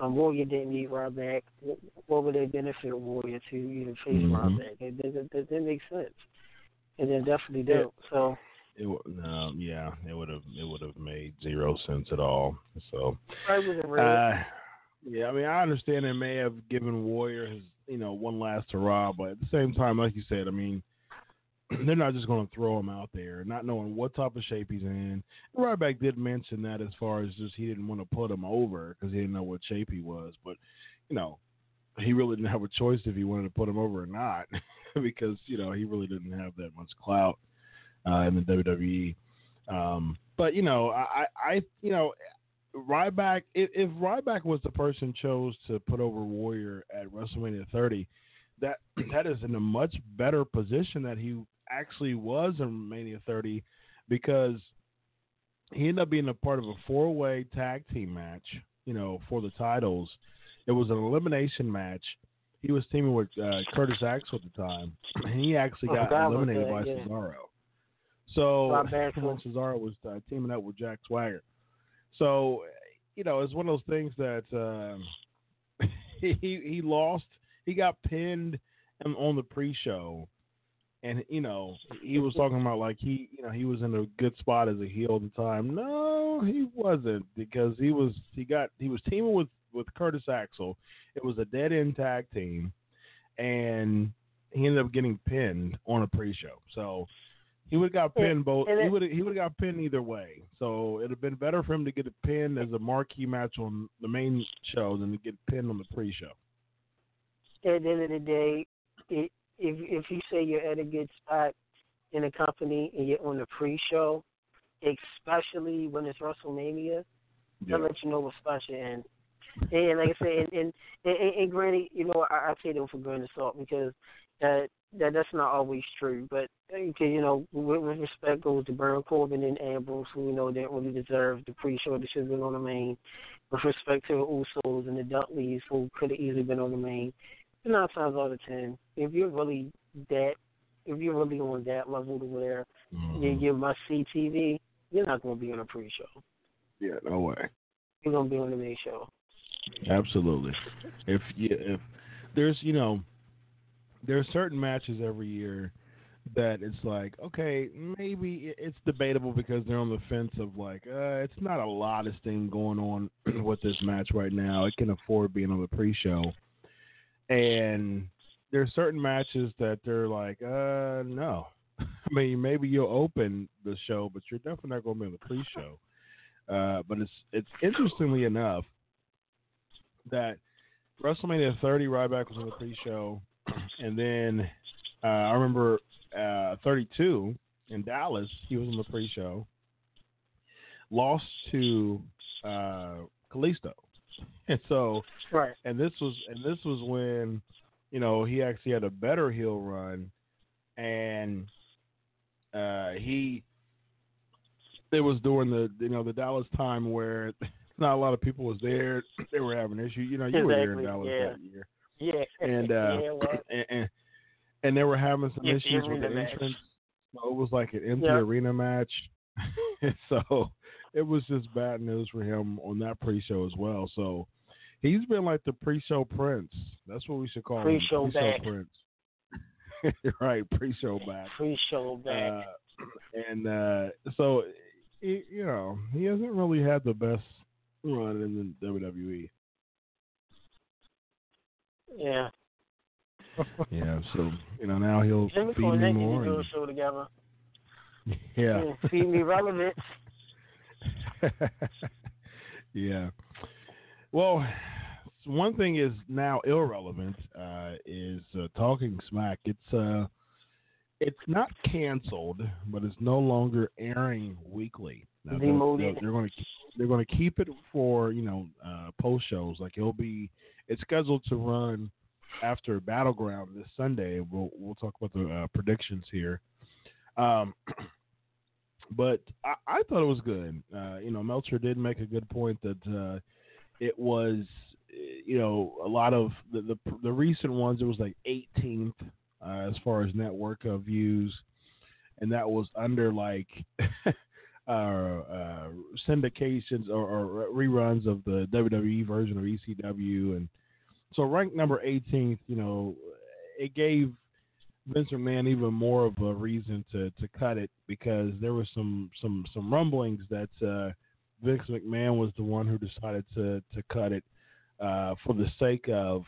Um, Warrior didn't need Ryback. Wh- What would they benefit Warrior to even face Mhm. Ryback? It, didn't make sense, and it definitely Yeah. don't. So It no, yeah, it would have it would have made zero sense at all. So, probably wasn't real. uh, yeah, I mean, I understand they may have given Warrior his, you know, one last hurrah, but at the same time, like you said, I mean, [CLEARS THROAT] they're not just going to throw him out there, not knowing what type of shape he's in. Ryback did mention that as far as just he didn't want to put him over because he didn't know what shape he was, but you know, he really didn't have a choice if he wanted to put him over or not [LAUGHS] because you know he really didn't have that much clout uh, in the WWE. Um, but you know, I, I, you know, Ryback. If, if Ryback was the person chose to put over Warrior at WrestleMania 30, that [CLEARS THROAT] that is in a much better position that he actually was in Mania 30 because he ended up being a part of a four-way tag team match. You know, for the titles, it was an elimination match. He was teaming with uh, Curtis Axel at the time, [CLEARS THROAT] and he actually got about eliminated that, by yeah. Cesaro. So [CLEARS THROAT] Cesaro was uh, teaming up with Jack Swagger. So, you know, it's one of those things that um, [LAUGHS] he he lost. He got pinned on- on the pre-show, and you know he was talking about like he you know he was in a good spot as a heel at the time. No, he wasn't because he was he got he was teaming with with Curtis Axel. It was a dead end tag team, and he ended up getting pinned on a pre-show. So he would have got pinned both. He would he would have got pinned either way. So it'd have been better for him to get a pin as a marquee match on the main show than to get pinned on the pre-show. at the end of the day, it, if if you say you're at a good spot in a company and you're on the pre-show, especially when it's WrestleMania, Yeah. they'll let you know what spot you're in. And like I said, and and, and, and granted, you know, I, I say them for grain of salt because that that that's not always true. But uh, you know, with, with respect goes to Baron Corbin and Ambrose, who we know didn't really deserve the pre-show. They should have been on the main. With respect to the Usos and the Dudleys, who could have easily been on the main. Nine times out of ten, if you're really that, if you're really on that level to where Mhm. you, you must see TV, you're not going to be on a pre-show. Yeah, no way. You're going to be on the main show. Absolutely. If you, if there's you know there's certain matches every year that it's like okay maybe it's debatable because they're on the fence of like uh, it's not a lot of steam going on [CLEARS THROAT] with this match right now. It can afford being on the pre-show, and there's certain matches that they're like uh no. [LAUGHS] I mean maybe you'll open the show, but you're definitely not going to be on the pre-show. Uh, but it's it's interestingly enough that WrestleMania 30, Ryback was on the pre-show, [CLEARS THROAT] and then uh, I remember uh, 32 in Dallas, he was on the pre-show, lost to uh, Kalisto, [LAUGHS] and so Right. and this was and this was when you know he actually had a better heel run, and uh, he it was during the you know the Dallas time where [LAUGHS] not a lot of people was there. [CLEARS THROAT] They were having issues. You know, you were there in Dallas yeah. that year, Yeah. and uh, [LAUGHS] yeah, well, [CLEARS THROAT] and, and and they were having some Yeah, issues with the entrance. So it was like an empty Yeah. arena match, so it was just bad news for him on that pre-show as well. So He's been like the pre-show prince. That's what we should call him. Pre-show back. prince. [LAUGHS] right, pre-show back. Pre-show back. Uh, and uh, so, he, you know, he hasn't really had the best run in the WWE. yeah. [LAUGHS] yeah, so you know now he'll Him feed me more. to do a and- show together. [LAUGHS] yeah. Yeah, feed me relevance. [LAUGHS] yeah. Well, one thing is now irrelevant uh, is uh, talking smack. It's uh, it's not canceled, but it's no longer airing weekly. Now, they're- Demoted. They're, going to they're going to keep it for you know uh, post shows. Like it'll be it's scheduled to run after Battleground this Sunday. We'll we'll talk about the uh, predictions here. Um, [CLEARS THROAT] but I, I thought it was good. Uh, you know, Meltzer did make a good point that uh, it was, you know, a lot of the the, the recent ones. It was like 18th uh, as far as network of views, and that was under like. [LAUGHS] Uh, syndications or, or reruns of the WWE version of ECW, and so ranked number 18th. You know, it gave Vince McMahon even more of a reason to, to cut it because there was some some some rumblings that uh, Vince McMahon was the one who decided to to cut it uh, for the sake of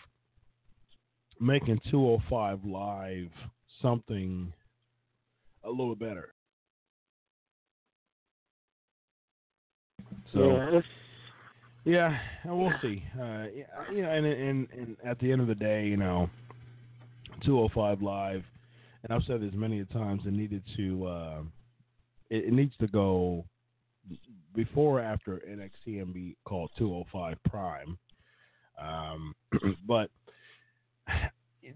making 205 live something a little better. So yeah, yeah, we'll see. Uh, yeah, you know, and, and and at the end of the day, you know, 205 live, and I've said this many a times. It needed to, uh, it, it needs to go before or after NXT and be called 205 Prime. Um, [CLEARS THROAT] but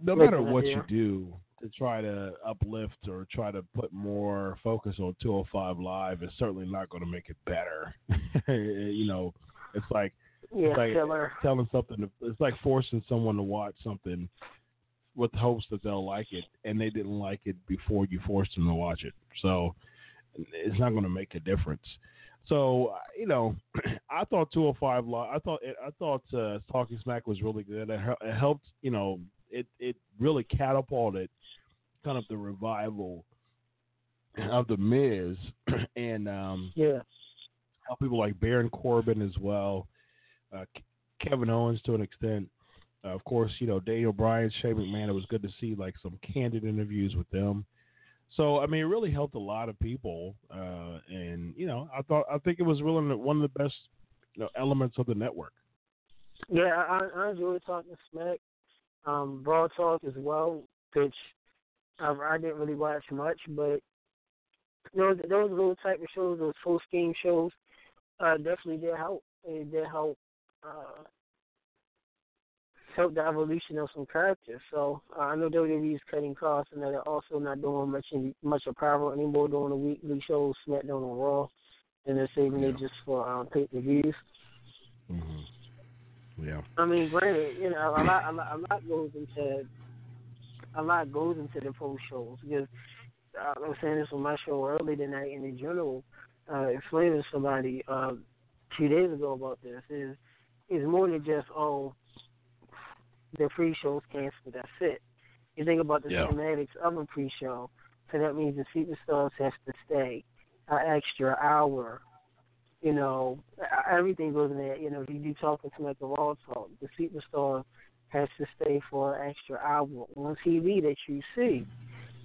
no matter what you do to try to uplift or try to put more focus on 205 Live, it's certainly not going to make it better. [LAUGHS] you know, it's like yeah, it's like killer. telling something. To, it's like forcing someone to watch something with hopes that they'll like it, and they didn't like it before you forced them to watch it. So it's not going to make a difference. So you know, [CLEARS THROAT] I thought 205 Live. I thought I thought uh, Talking Smack was really good. It, it helped. You know, it it really catapulted kind of the revival of the Miz, [CLEARS THROAT] and um, Yeah. help people like Baron Corbin as well, uh, Kevin Owens to an extent. Uh, of course, you know Daniel Bryan, Shane McMahon. It was good to see like some candid interviews with them. So I mean, it really helped a lot of people, uh, and you know, I thought I think it was really one of the best you know, elements of the network. Yeah, I, I enjoy talking smack. Um, Raw Talk as well, which I, I didn't really watch much, but those those little type of shows, those full scheme shows, uh, definitely did help. It did help uh, help the evolution of some characters. So uh, I know WWE is cutting costs, and they're also not doing much in, much of Power anymore, doing the weekly shows, SmackDown and Raw, and they're saving it just for um, pay per views. Mm-hmm. Yeah. I mean, granted, you know, a lot, a lot, a lot goes into a lot goes into the post shows because uh, I was saying this on my show earlier tonight, and in general, uh, explaining to somebody uh, two days ago about this is is more than just oh the pre-shows canceled. That's it. You think about the Yeah. schematics of a pre-show, so that means the superstars have to stay an extra hour you know, everything goes in there. You know, if you do talking to like a raw talk, the superstar has to stay for an extra hour on TV that you see.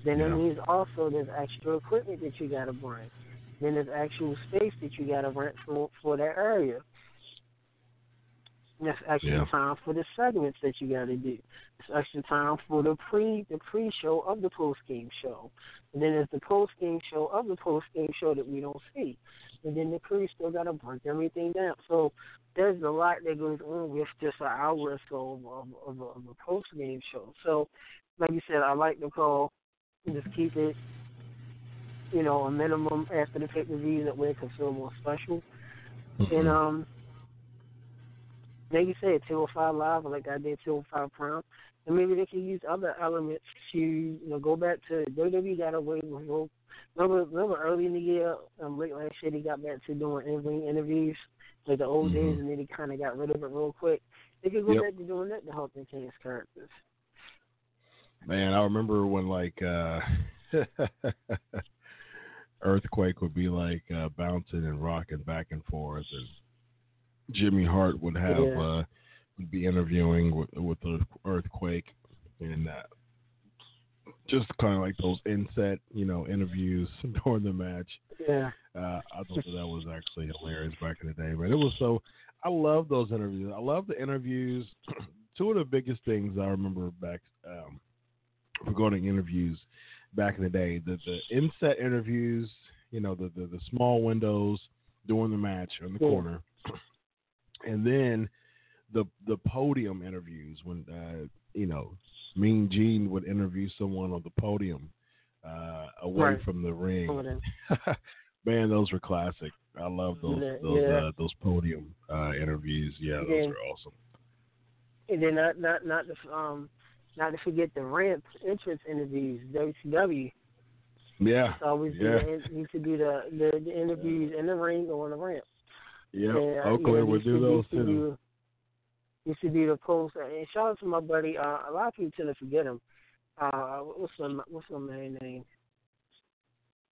Then that Yeah. means also there's extra equipment that you got to bring. Then there's actual space that you got to rent for for that area. There's extra Yeah. time for the segments that you got to do. There's extra time for the pre the pre show of the post game show. And then there's the post game show of the post game show that we don't see. And then the crew still got to break everything down. So there's a lot that goes on with just an hour or so of, of, of, of a post game show. So, like you said, I like the call. Just keep it, you know, a minimum after the pay per view that way it can feel more special. And um, like you said, 205 Live, like I did 205 Prime. And maybe they can use other elements to, you know, go back to WWE got away with Remember, remember early in the year, um, late last year, they got back to doing in-ring interviews, like the old days, and then they kind of got rid of it real quick. They could go Yep. back to doing that to help enhance characters. Man, I remember when like uh [LAUGHS] Earthquake would be like uh bouncing and rocking back and forth and Jimmy Hart would have Yeah. uh would be interviewing with with the Earthquake and uh just kind of like those inset, you know, interviews [LAUGHS] during the match. Yeah. Uh, I thought that, that was actually hilarious back in the day, but it was so. I love those interviews. I love the interviews. [CLEARS THROAT] Two of the biggest things I remember back um, regarding interviews back in the day, the the inset interviews, you know, the the, the small windows during the match in the Yeah. corner, [CLEARS THROAT] and then the the podium interviews when uh, you know Mean Gene would interview someone on the podium uh, away Right. from the ring. Some of them. Man, those were classic. I love those Yeah, those yeah. uh, those podium uh, interviews. Yeah, those Yeah. were awesome. And then not not not to um not to forget the ramp entrance interviews, WCW. Yeah, It's always yeah, the, used to be the, the the interviews in the ring or on the ramp. Yeah. Okerlund yeah, would do those too. Used to be the post. And shout out to my buddy. Uh, a lot of people tend to forget him. Uh, what's some what's my man name?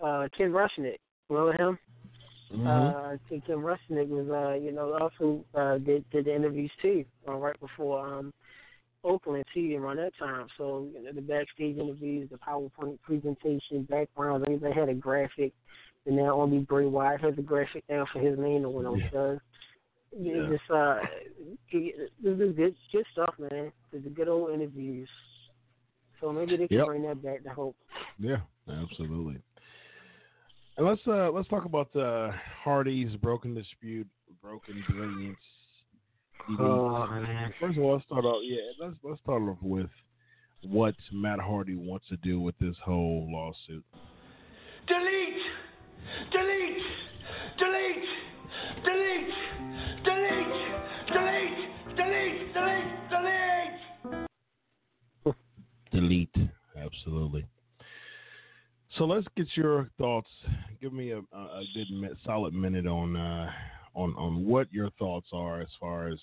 Uh, Ken Resnick. Remember him? Mhm. Uh, Ken Ken Resnick was, uh, you know, also uh, did did the interviews too, uh, right before um, Okerlund too, around that time. So you know, the backstage interviews, the PowerPoint presentation, backgrounds. Everybody had a graphic, and now only Bray Wyatt has a graphic now for his name. No one else Yeah. does. Yeah. Yeah. Just uh, it- this is good, good stuff, man. It's the good old interviews. So maybe they can Yep. bring that back to hope. Yeah, absolutely. And let's uh let's talk about uh Hardy's broken dispute, broken brilliance. Oh man. First of all, let's start off. Yeah, let's let's start off with what Matt Hardy wants to do with this whole lawsuit. Delete! Delete! Delete! Delete! Delete! Delete! Delete! Delete! Delete! Delete, absolutely. So let's get your thoughts. Give me a, a good solid minute on uh, on on what your thoughts are as far as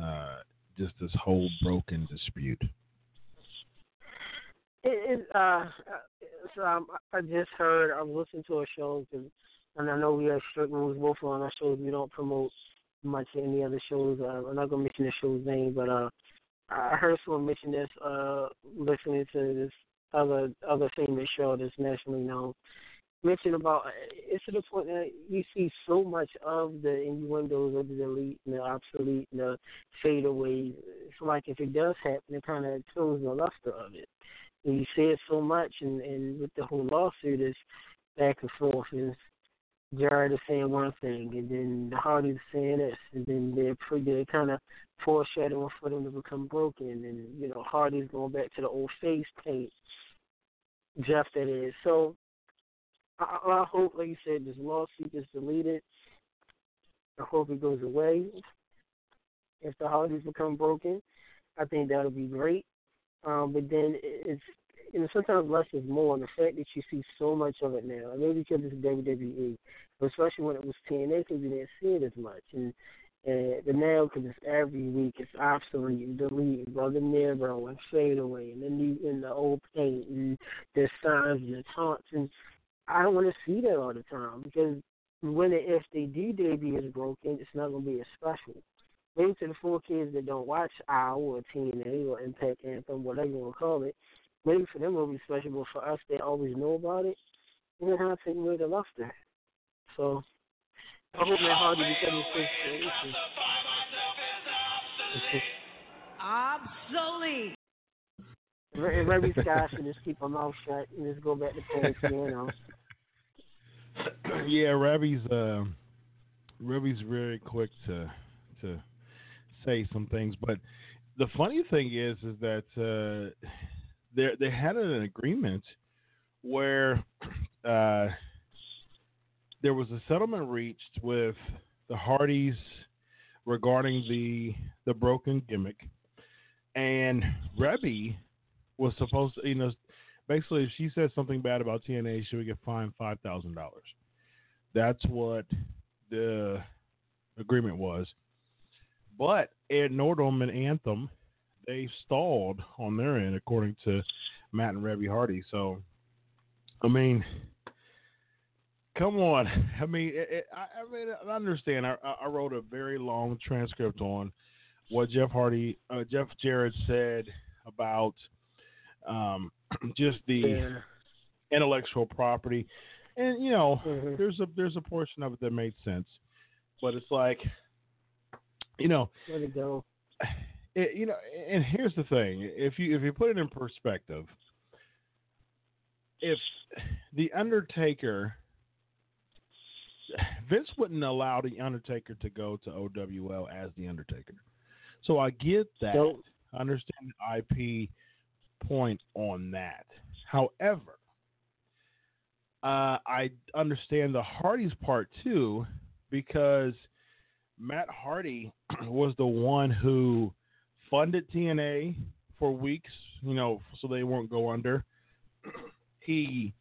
uh, just this whole broken dispute. Uh, so um, I just heard, I was listening to a show, 'cause- and I know we have strict rules both on our shows. We don't promote much any other shows. Uh, I'm not to mention the show's name, but uh, I heard someone mention this, uh, listening to this other other famous show that's nationally known. Mention about it's to the point that you see so much of the innuendos of the delete and the obsolete and the fade away. It's like if it does happen, it kind of kills the luster of it you see it so much, and, and with the whole lawsuit is back and forth. Is Jarrett is saying one thing, and then the Hardys saying this, and then they're pre- they're kind of foreshadowing for them to become broken, and you know Hardy's going back to the old face paint. Jeff, that is. So I, I hope, like you said, this lawsuit is deleted. I hope it goes away. If the Hardys become broken, I think that'll be great. Um, but then it's you know sometimes less is more. And the fact that you see so much of it now, maybe because it's WWE, but especially when it was TNA, because you didn't see it as much. And and but now because it's every week, it's obsolete and delete, brother Nero and fade away, and then you in the old paint and the signs and the taunts, and I don't want to see that all the time because when and if they do debut as broken, it's not going to be as special maybe to the four kids that don't watch OWL or TNA or Impact Anthem, whatever you want to call it, maybe for them it'll be special, but for us they always know about it, we're going to have to take away the luster. So, I hope Matt Hardy becomes this situation. Obsolete. And Reby Sky should just keep her mouth shut and just go back to playing piano. yeah, Reby's uh, Reby's very quick to to say some things, but the funny thing is, is that uh, they they had an agreement where [CLEARS THROAT] uh, there was a settlement reached with the Hardys regarding the the broken gimmick, and Reby was supposed to, you know, basically if she said something bad about TNA, she would get fined five thousand dollars. That's what the agreement was. But Ed Nordholm and Anthem, they stalled on their end, according to Matt and Reby Hardy. So, I mean, come on. [LAUGHS] I mean, it, it, I, I mean, I understand. I, I wrote a very long transcript on what Jeff Hardy, uh, Jeff Jarrett said about um, [CLEARS THROAT] just the Yeah. intellectual property, and you know, Mhm. there's a there's a portion of it that made sense, but it's like, you know, Let it go. it, you know, and here's the thing: if you if you put it in perspective, if the Undertaker, Vince wouldn't allow the Undertaker to go to OWL as the Undertaker, so I get that. I understand the IP point on that. However, uh, I understand the Hardy's part too because Matt Hardy [CLEARS THROAT] was the one who funded TNA for weeks, you know, so they won't go under. [CLEARS THROAT] He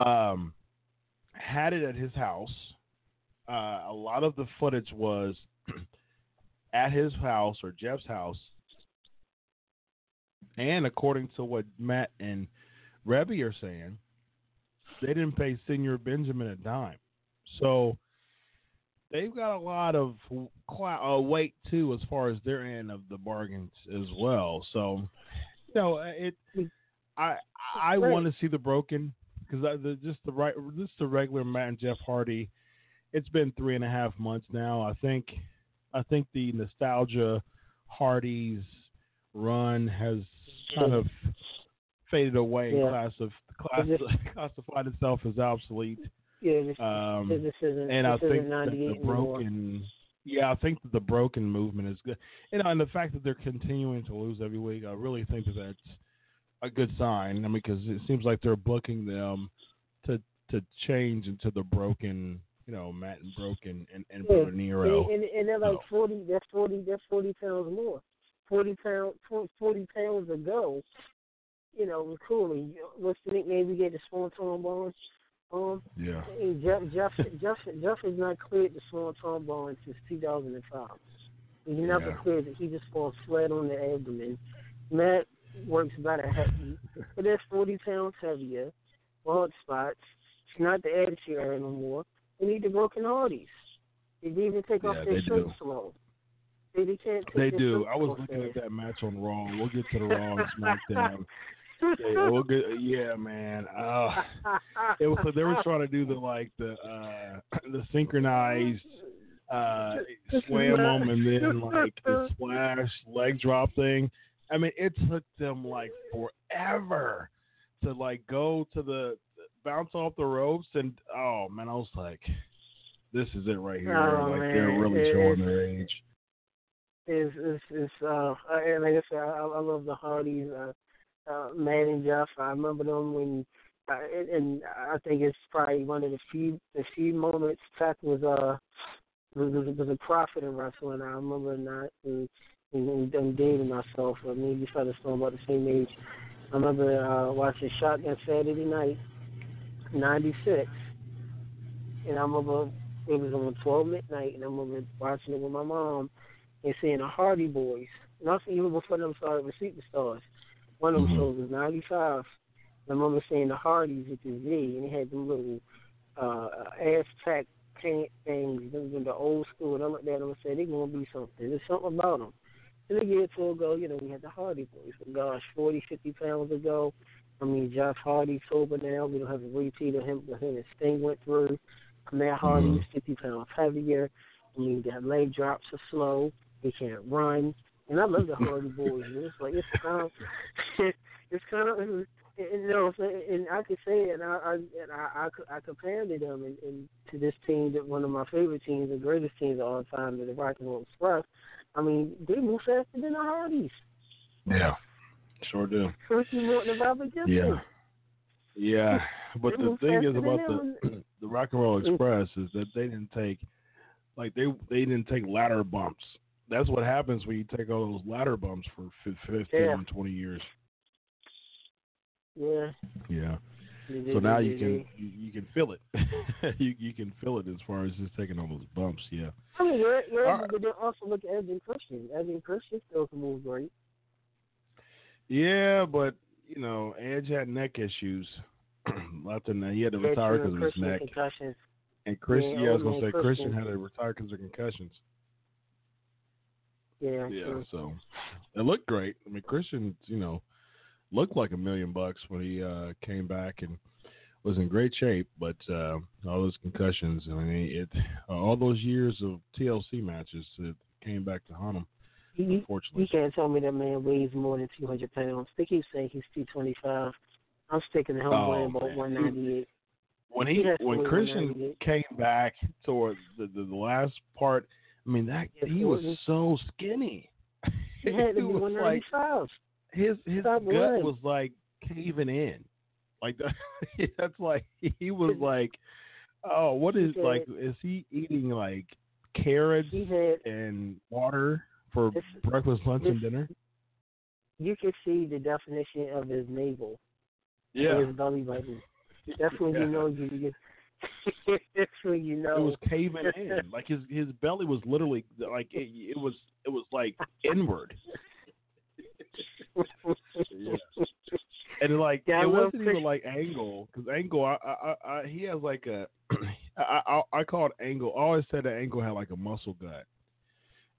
um, had it at his house. Uh, a lot of the footage was [CLEARS THROAT] at his house or Jeff's house. And according to what Matt and Reby are saying, they didn't pay Señor Benjamin a dime. So they've got a lot of uh, weight too as far as their end of the bargains as well. So, you know, it. I I Right. want to see the broken because the, just the right just the regular Matt and Jeff Hardy. It's been three and a half months now. I think I think the nostalgia Hardy's run has kind of faded away Yeah. class of class, [LAUGHS] classified itself as obsolete. Yeah, this, Um, this isn't. and I think isn't that 98 the anymore. broken, yeah, I think that the broken movement is good. You know, and the fact that they're continuing to lose every week, I really think that that's a good sign. I mean, because it seems like they're booking them to to change into the broken, you know, Matt and Broken and and Yeah, Nero. And, and, and they're like forty. That's forty. That's forty pounds more. Forty pound. Forty pounds ago. You know, cool. What's the nickname we get? The Swanton Bombs. Um, Yeah. Jeff, Jeff, Jeff, Jeff has not cleared the Swanton Bomb since 2005. He never Yeah. cleared it. He just falls flat on the abdomen. Matt works about a heavy, but that's 40 pounds heavier. Bald spots. It's not the attitude era no. They need the broken Hardys. They didn't even take off their shirts slow. They, they can't They do. I was looking at that match on Raw. We'll get to the Raw [LAUGHS] and SmackDown. Yeah, we'll get, yeah man. Uh, it was they were trying to do the like the uh the synchronized uh Swanton and then like the splash leg drop thing. I mean, it took them like forever to like go to the bounce off the ropes and oh man, I was like, this is it right here. Oh, like they're really It- showing their age. is is is uh and like I said, I, I love the Hardys, uh, Matt and Jeff. I remember them when, uh, and, and I think it's probably one of the few the few moments Pac was uh was, was, a prophet in wrestling. I remember not and and, and, and dating myself. I mean, we started still about the same age. I remember uh, watching Shotgun Saturday Night, '96, and I remember it was on 12 midnight, and I remember watching it with my mom and seeing the Hardy Boys. Nothing even before them started with Superstars. One of them Mhm. shows was '95. I remember seeing the Hardys with the Z, and they had them little uh, Aztec paint things, them them the old school. And I looked at them and said, they're going to be something. There's something about them. And a year or two ago, you know, we had the Hardy Boys. But gosh, 40, 50 pounds ago, I mean, Jeff Hardy's sober now. We don't have a repeat of him, what him and Sting went through. Matt Hardy is 50 pounds heavier. I mean, their leg drops are slow. They can't run. And I love the Hardy Boys. And it's like, it's kind of, [LAUGHS] it's kind of, and, you know, what I'm saying? and I could say it, and I, I, and I, I, I compared to them um, and, and to this team, that one of my favorite teams, the greatest teams of all time, the Rock and Roll Express. I mean, they move faster than the Hardys. Yeah, sure do. Ricky Morton and Robert Gibson. Yeah. Yeah, but the thing is about the [CLEARS THROAT] the Rock and Roll Express is that they didn't take like they they didn't take ladder bumps. That's what happens when you take all those ladder bumps for 15 Yeah. and 20 years. Yeah. Yeah. So now you can you, you can feel it. [LAUGHS] you you can feel it as far as just taking all those bumps. Yeah. I mean, you're All right. but then also look at Evan Christian. Evan Christian still can move great. Yeah, but you know, Edge had neck issues. [CLEARS THROAT] Left in he had to retire because of his neck. concussions. And Christian, Yeah, yeah, I was gonna say Christian Christian. had to retire because of concussions. Yeah, Yeah, so it looked great. I mean, Christian, you know, looked like a million bucks when he uh, came back and was in great shape. But uh, all those concussions, I mean, it all those years of TLC matches, it came back to haunt him. You, Unfortunately, you can't tell me that man weighs more than 200 pounds. They keep saying he's 225. I'm sticking to him Oh, weighing about 198. when He he when Christian came back toward the, the the last part, I mean that Yes, he was was- so skinny. [LAUGHS] He had to be was like his his Stop gut lying. was like caving in. Like that, [LAUGHS] that's like he was like, oh, what is He like? Is he eating like carrots He had and water for This- breakfast, lunch, and dinner? you can see the definition of his navel, Yeah, his belly button. That's [LAUGHS] when Yeah. you know you. You that's when you know. it was caving [LAUGHS] in. Like his his belly was literally like it, it was it was like inward. Yeah. [LAUGHS] And like it wasn't even Christian. like Angle because Angle, I, I, I, he has like a, [CLEARS THROAT] I, I, I call it Angle. I always said that Angle had like a muscle gut,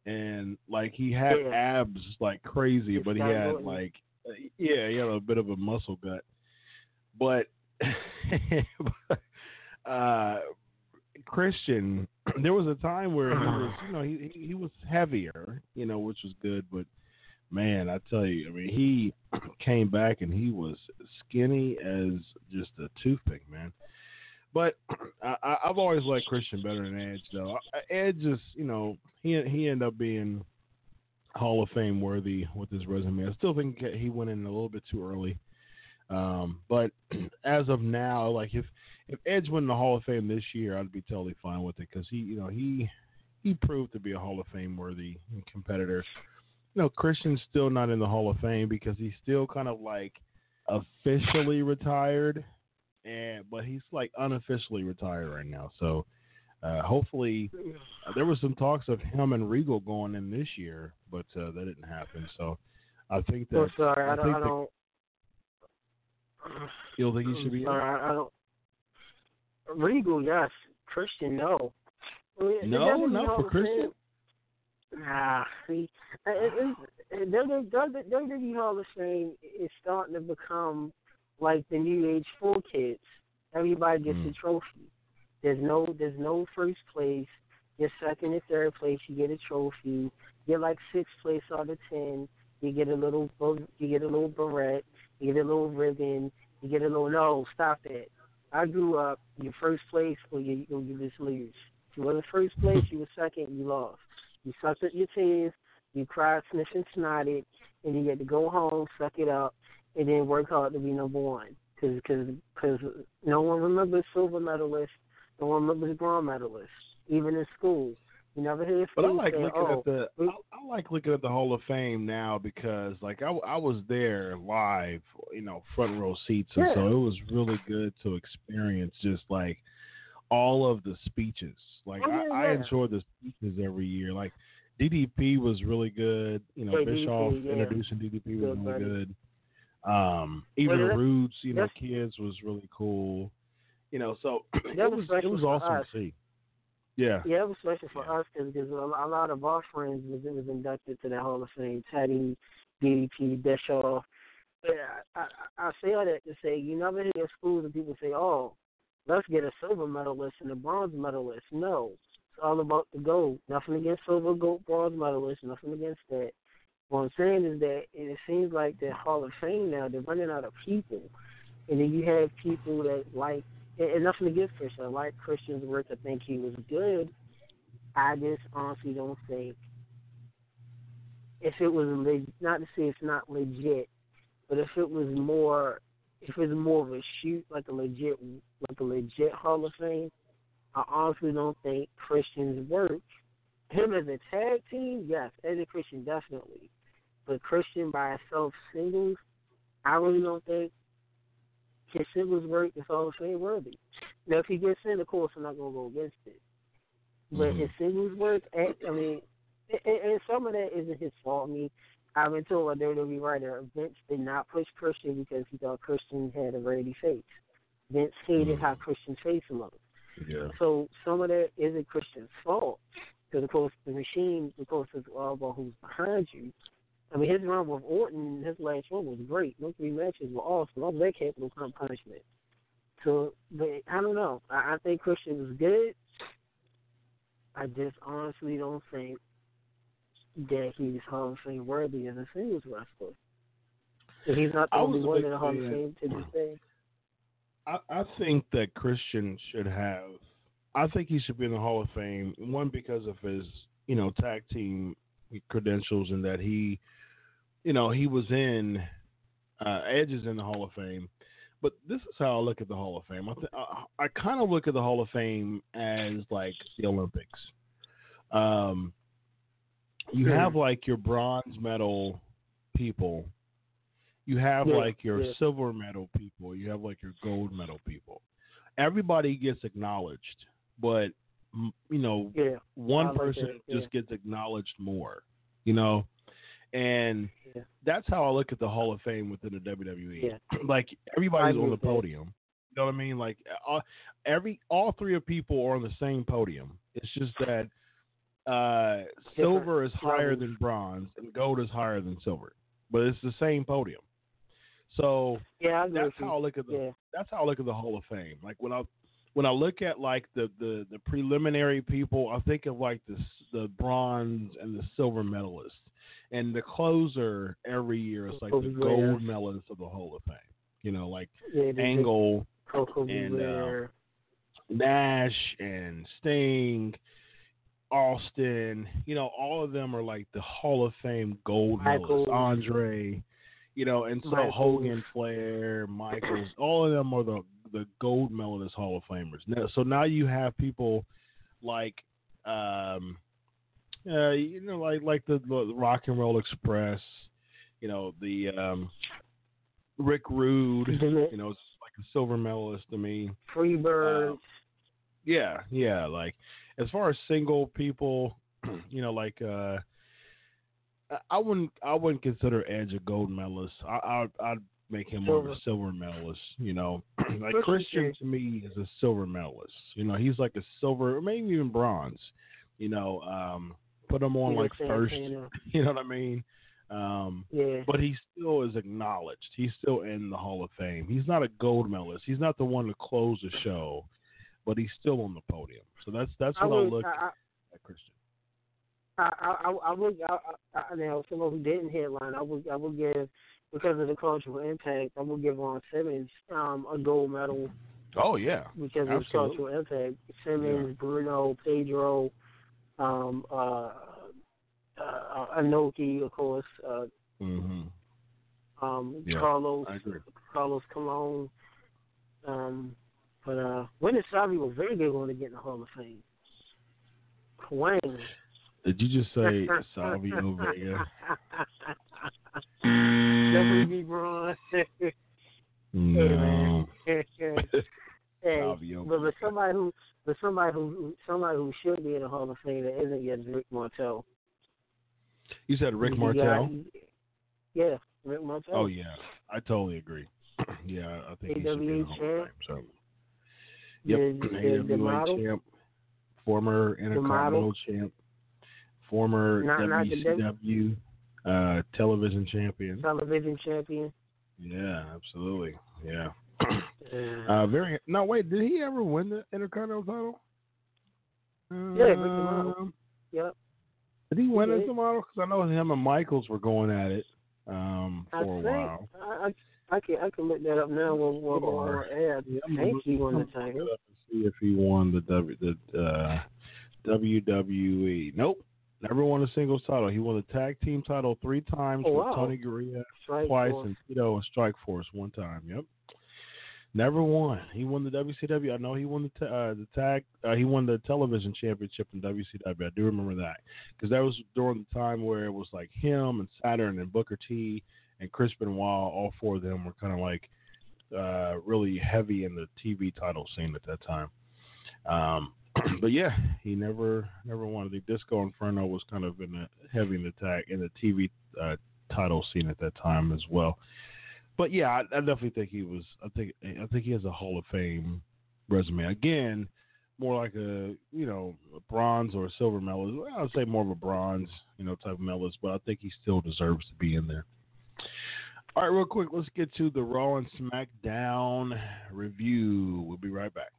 and like he had Yeah. abs like crazy, It's but he had going- like, yeah, he had a bit of a muscle gut, but, [LAUGHS] uh, Christian, [CLEARS THROAT] there was a time where he was, you know, he he, was heavier, you know, which was good, but man, I tell you, I mean, he [CLEARS THROAT] came back and he was skinny as just a toothpick, man. But [CLEARS THROAT] I, I've always liked Christian better than Edge, though. Edge is, you know, he he ended up being Hall of Fame worthy with his resume. I still think he went in a little bit too early. Um, but as of now, like if if Edge went in the Hall of Fame this year, I'd be totally fine with it because he, you know, he he proved to be a Hall of Fame worthy competitor. You know, Christian's still not in the Hall of Fame because he's still kind of like officially retired, and but he's like unofficially retired right now. So uh, hopefully, uh, there was some talks of him and Regal going in this year, but uh, that didn't happen. So I think that I'm sorry, I, I don't. think I that- don't. you don't think he should be. sorry, I don't. Regal, yes. Christian, no. I mean, the No, not for Christian? Nah, see, it, it, it, WWE Hall of Fame is starting to become like the new age four kids. Everybody gets Mm. a trophy. There's no there's no first place. Your second and third place, you get a trophy. You're like sixth place out of ten. You get a little you get a little beret. You get a little ribbon. You get a little no. Stop that. I grew up. Your first place or you or you just lose. If you were in first place, [LAUGHS] you were second. You lost. You sucked up your tears. You cried, sniffing, snotted, and you had to go home, suck it up, and then work hard to be number one. Because cause, cause no one remembers silver medalists. No one remembers bronze medalists. Even in school, you never hear But I like say, looking "Oh, at the I, I like looking at the Hall of Fame now because like I, I was there live, you know, front row seats, and so it was really good to experience just like all of the speeches. Like Oh, yeah, I, I yeah. enjoy the speeches every year. Like DDP was really good. You know, Yeah, Bischoff DDP, yeah. introducing DDP was Good really buddy. good. Um, even Well, Roots, you know, kids was really cool. You know, so [CLEARS THROAT] it was it was awesome to see. Yeah. Yeah, it was special for Yeah. us because a, a lot of our friends was, was inducted to the Hall of Fame. Teddy, DDP, Bischoff. Yeah, I, I, I say all that to say you never hear schools and people say, "Oh, let's get a silver medalist and a bronze medalist." No, it's all about the gold. Nothing against silver, gold, bronze medalists. Nothing against that. What I'm saying is that it seems like the Hall of Fame now they're running out of people, and then you have people that like and, nothing against Christian. I like Christian's work. I think he was good. I just honestly don't think if it was leg- not to say it's not legit, but if it was more, if it's more of a shoot like a legit, like a legit Hall of Fame, I honestly don't think Christian's work. Him as a tag team, yes, as a Christian, definitely. But Christian by himself, singles, I really don't think his singles work is Hall of Fame worthy. Now, if he gets in, of course, I'm not gonna go against it. But Mhm. his singles work, I I mean, and, and some of that isn't his fault. I mean, I've been told by WWE writer Vince did not push Christian because he thought Christian had a ready face. Vince hated how Christian's face looked. Yeah. So some of that isn't Christian's fault. Because, of course, the machine, of course, is all about who's behind you. I mean, his run with Orton, his last run was great. Those three matches were awesome. All that capital punishment. So, but I don't know. I, I think Christian was good. I just honestly don't think that he's Hall of Fame worthy as a singles wrestler. And he's not the only one in the Hall of. Fame to this day. I, I think that Christian should have. I think he should be in the Hall of Fame. One because of his, you know, tag team credentials and that he, you know, he was in uh, Edge is in the Hall of Fame. But this is how I look at the Hall of Fame. I th- I, I kind of look at the Hall of Fame as like the Olympics. Um, you have like your bronze medal people. You have Yeah, like your yeah. silver medal people. You have like your gold medal people. Everybody gets acknowledged, but you know, one like person that, just gets acknowledged more. You know, and Yeah. that's how I look at the Hall of Fame within the WWE. Yeah. [CLEARS THROAT] like everybody's on the podium. You know what I mean? Like all, every all three of people are on the same podium. It's just that uh, silver is higher than bronze and gold is higher than silver, but it's the same podium. So Yeah, that's how I look at the Yeah. that's how I look at the Hall of Fame. Like when I when I look at like the the the preliminary people, I think of like the the bronze and the silver medalists, and the closer every year is like the gold medalist of the Hall of Fame. You know, like Yeah, Angle, and, uh, Nash, and Sting. Austin, you know, all of them are like the Hall of Fame gold medalists. Andre, you know, and so Michaels. Hogan, Flair, Michaels, [CLEARS THROAT] all of them are the the gold medalist Hall of Famers. Now, so now you have people like, um, uh, you know, like like the, the Rock and Roll Express, you know, the um, Rick Rude, you know, it's like a silver medalist to me. Freebird. Um, Yeah, yeah. Like as far as single people, [CLEARS THROAT] you know, like uh I- I wouldn't I wouldn't consider Edge a gold medalist. I I'd, I'd make him more of a silver medalist, you know. [CLEARS THROAT] like Christian Christian to me is a silver medalist. You know, he's like a silver or maybe even bronze. You know, um put him on Yeah, like first. [LAUGHS] You know what I mean? Um Yeah. but he still is acknowledged. He's still in the Hall of Fame. He's not a gold medalist. He's not the one to close the show, but he's still on the podium. So that's that's I what I, would, look I, at Christian. I, I, I, I would, I, I, I, now someone who didn't headline, I would, I would give because of the cultural impact. I would give Ron Simmons um, a gold medal Oh yeah, because of his cultural impact. Simmons, Bruno, Pedro, um, uh, uh, Inoki, of course, uh, hmm um, Yeah, Carlos, Carlos Colon. Um, but uh, Wendy Savvy was very good going to get in the Hall of Fame. Wayne. Did you just say [LAUGHS] Savio Vega? Definitely be Braun. [LAUGHS] No. [LAUGHS] hey, but, but somebody who, but somebody who, somebody who should be in the Hall of Fame that isn't yet is Rick Martel. You said Rick Martel? got- yeah, Rick Martel. Oh yeah, I totally agree. [CLEARS THROAT] yeah, I think he should be in the Hall of Fame. So. Yep, The- the- the AWA model? champ, former Intercontinental champ, former Not- not WCW uh, television champion. television champion. Yeah, absolutely. Yeah. Uh, very. No, wait. Did he ever win the Intercontinental title? yeah, the model. Um, Yep. Did he win He as the model? Because I know him and Michaels were going at it um, I for a think while. I, I I can I can look that up now. While while Sure. while we're at. I think he won the title. See if he won the W the uh, WWE. Nope, never won a singles title. He won the tag team title three times Oh, with wow. Tony Garea twice Force. and Tito and Strike Force one time. Yep. Never won. He won the WCW. I know he won the uh, the tag. Uh, he won the television championship in WCW. I do remember that because that was during the time where it was like him and Saturn and Booker T and Chris Benoit. All four of them were kind of like uh, really heavy in the TV title scene at that time. Um, [CLEARS THROAT] but yeah, he never never won. the Disco Inferno was kind of in the heavy in the tag in the TV uh, title scene at that time as well. But yeah, I, I definitely think he was. I think I think he has a Hall of Fame resume. Again, more like a you know a bronze or a silver medalist. I would say more of a bronze you know type of medalist, but I think he still deserves to be in there. All right, real quick, let's get to the Raw and SmackDown review. We'll be right back.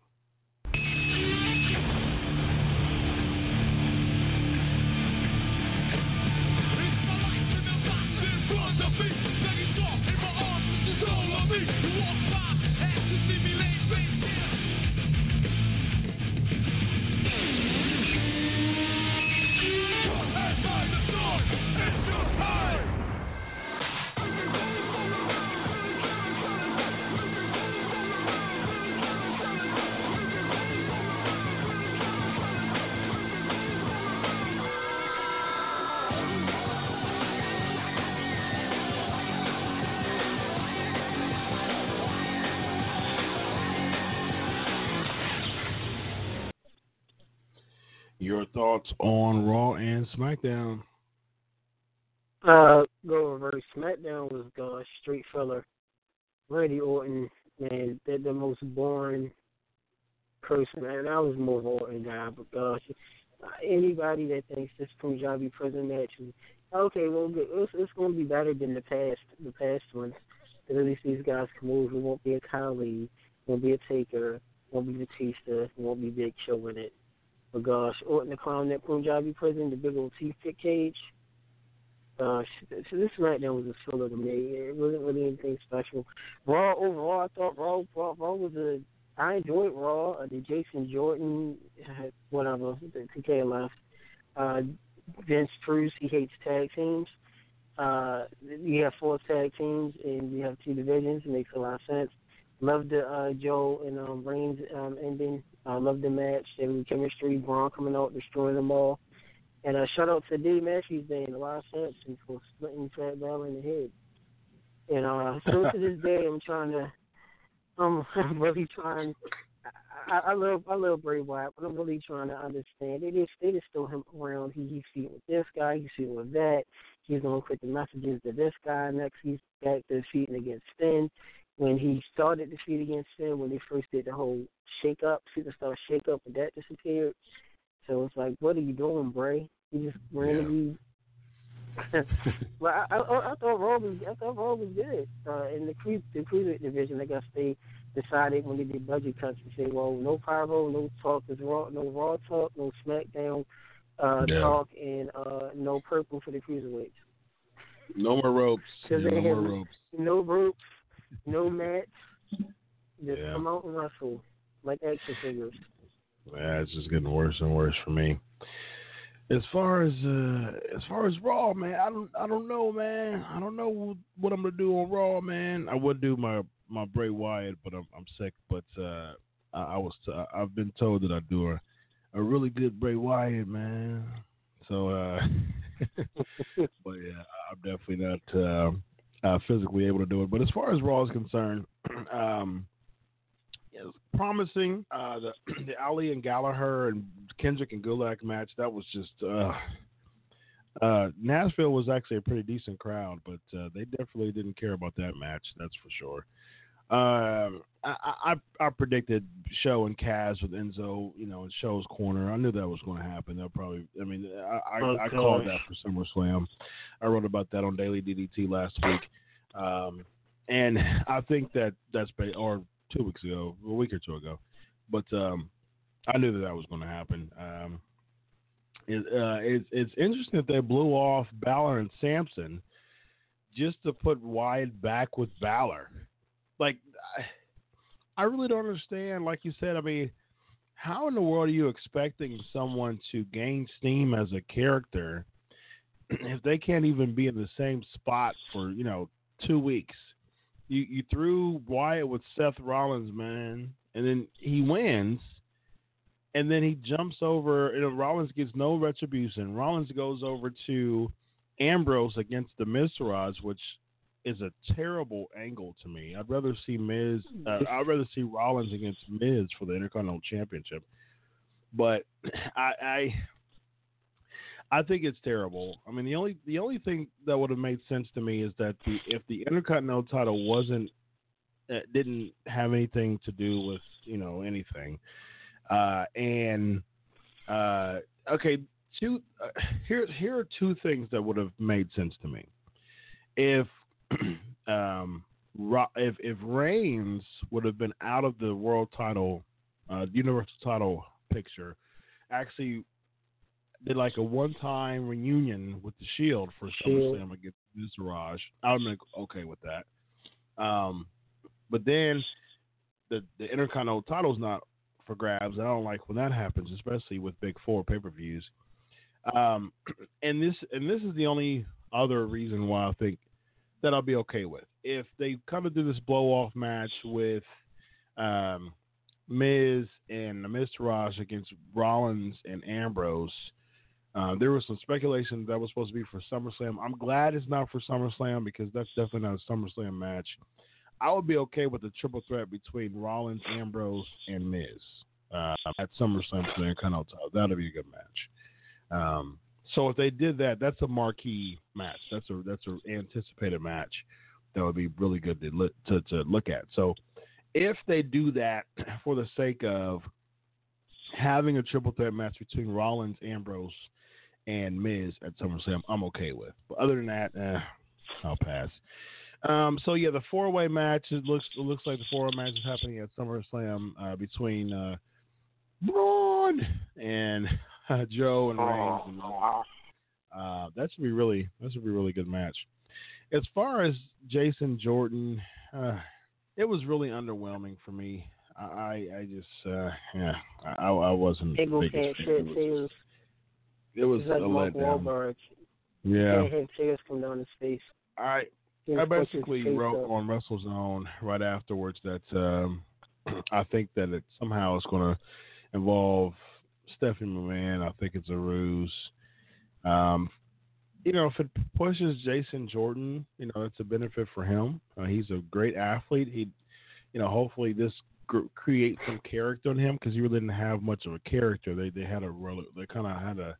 Your thoughts on Raw and SmackDown? Uh, go reverse. SmackDown was uh, straight filler. Randy Orton, man, they're the most boring person. And I was more of an Orton guy, but gosh, anybody that thinks this Punjabi prison match is okay, well, it's, it's going to be better than the past, the past ones. At least these guys can move. It won't be a Khali, won't be a Taker, won't be Batista, won't be Big Show in it. Gosh, Orton the Clown, that Punjabi prison, the big old toothpick cage. Gosh, so this SmackDown was a filler to me. It wasn't really anything special. Raw overall, I thought Raw, Raw, Raw was a. I enjoyed Raw. Uh, the Jason Jordan, whatever, the TK left. Uh, Vince Bruce, he hates tag teams. Uh, you have four tag teams and you have two divisions. It makes a lot of sense. Love the uh, Joe and um, Reigns um, ending. I love the match. There was chemistry. Braun coming out, destroying them all. And uh, shout out to Dave Matthews Day and a lot of sense for splitting Fat Balor in the head. And uh, [LAUGHS] so to this day, I'm trying to, I'm [LAUGHS] really trying. I, I love I love Bray Wyatt, but I'm really trying to understand. It is it is still him around. He, he's feuding with this guy. He's feuding with that. He's gonna put the messages to this guy. Next, he's back to feuding against Finn when he started the feud against Finn, when they first did the whole shake up, superstar shake up, and that disappeared. So it's like, what are you doing, Bray? You just randomly. Yeah. [LAUGHS] but I, I, I thought Raw was, I thought Raw was good. Uh, in the cru- the cruiserweight division, I guess they decided when they did budget cuts to say, well, no pyro, no talk is raw, no Raw talk, no SmackDown uh, yeah. talk, and uh, no purple for the cruiserweights. No more ropes. [LAUGHS] No more ropes. No ropes no mats. Just yeah. come out and wrestle like action figures. Yeah, it's just getting worse and worse for me. As far as uh, as far as Raw, man, I don't I don't know, man. I don't know what I'm gonna do on Raw, man. I would do my my Bray Wyatt, but I'm I'm sick. But uh, I, I was t- I've been told that I do a a really good Bray Wyatt, man. So, uh, [LAUGHS] but yeah, I'm definitely not. Uh, uh, physically able to do it. But as far as Raw is concerned, [CLEARS THROAT] um, it's promising. Uh, the, [CLEARS THROAT] the Ali and Gallagher and Kendrick and Gulak match that was just. Uh, uh, Nashville was actually a pretty decent crowd, but uh, they definitely didn't care about that match. That's for sure. Um, I, I, I predicted Show and Cass with Enzo, you know, in Show's corner. I knew that was going to happen. They'll probably. I mean, I, I, I called that for SummerSlam. I wrote about that on Daily DDT last week, um, and [LAUGHS] I think that that's been, or two weeks ago, a week or two ago, but um, I knew that that was going to happen. Um, it, uh, it's it's interesting that they blew off Balor and Samson just to put Wyatt back with Balor like I really don't understand. Like you said, I mean, how in the world are you expecting someone to gain steam as a character [CLEARS THROAT] if they can't even be in the same spot for you know two weeks? You you threw Wyatt with Seth Rollins, man, and then he wins, and then he jumps over. You know, Rollins gets no retribution. Rollins goes over to Ambrose against the Miztourage, which is a terrible angle to me. I'd rather see Miz. Uh, I'd rather see Rollins against Miz for the Intercontinental Championship. But [CLEARS THROAT] I, I I think it's terrible. I mean, the only the only thing that would have made sense to me is that the if the Intercontinental title wasn't uh, didn't have anything to do with you know anything, uh, and uh, okay, two uh, here here are two things that would have made sense to me. If [CLEARS THROAT] um, if if Reigns would have been out of the world title, uh, universal title picture, actually did like a one time reunion with the Shield for SummerSlam against Mizraj, I would be okay with that. Um, but then the the Intercontinental title's not for grabs. I don't like when that happens, especially with Big Four pay per views. Um, [CLEARS THROAT] and this and this is the only other reason why I think that I'll be okay with if they of do this blow off match with um, Miz and Mizraj against Rollins and Ambrose. Uh, there was some speculation that was supposed to be for SummerSlam. I'm glad it's not for SummerSlam because that's definitely not a SummerSlam match. I would be okay with the triple threat between Rollins, Ambrose, and Miz uh, at SummerSlam for the Intercontinental. That'd be a good match. Um, so if they did that, that's a marquee match. That's a that's an anticipated match that would be really good to, to to look at. So if they do that [CLEARS THROAT] for the sake of having a triple threat match between Rollins, Ambrose, and Miz at SummerSlam, I'm okay with. But other than that, eh, I'll pass. Um, so yeah, the four way match it looks it looks like the four way match is happening at SummerSlam uh, between uh, Braun and [LAUGHS] Joe and Reigns. And, uh, that should be really that should be a really good match. As far as Jason Jordan, uh, it was really underwhelming for me. I I just uh, yeah I I wasn't. Shit too. It was like a Mark letdown. Wahlberg. Yeah. Tears come down his face. I I basically wrote up. on WrestleZone right afterwards that um, [CLEARS THROAT] I think that it somehow is going to involve Stephanie McMahon. I think it's a ruse. Um, you know, if it pushes Jason Jordan, you know, it's a benefit for him. Uh, he's a great athlete. He, you know, hopefully this gr- creates some character in him because he really didn't have much of a character. They they had a really, they kind of had a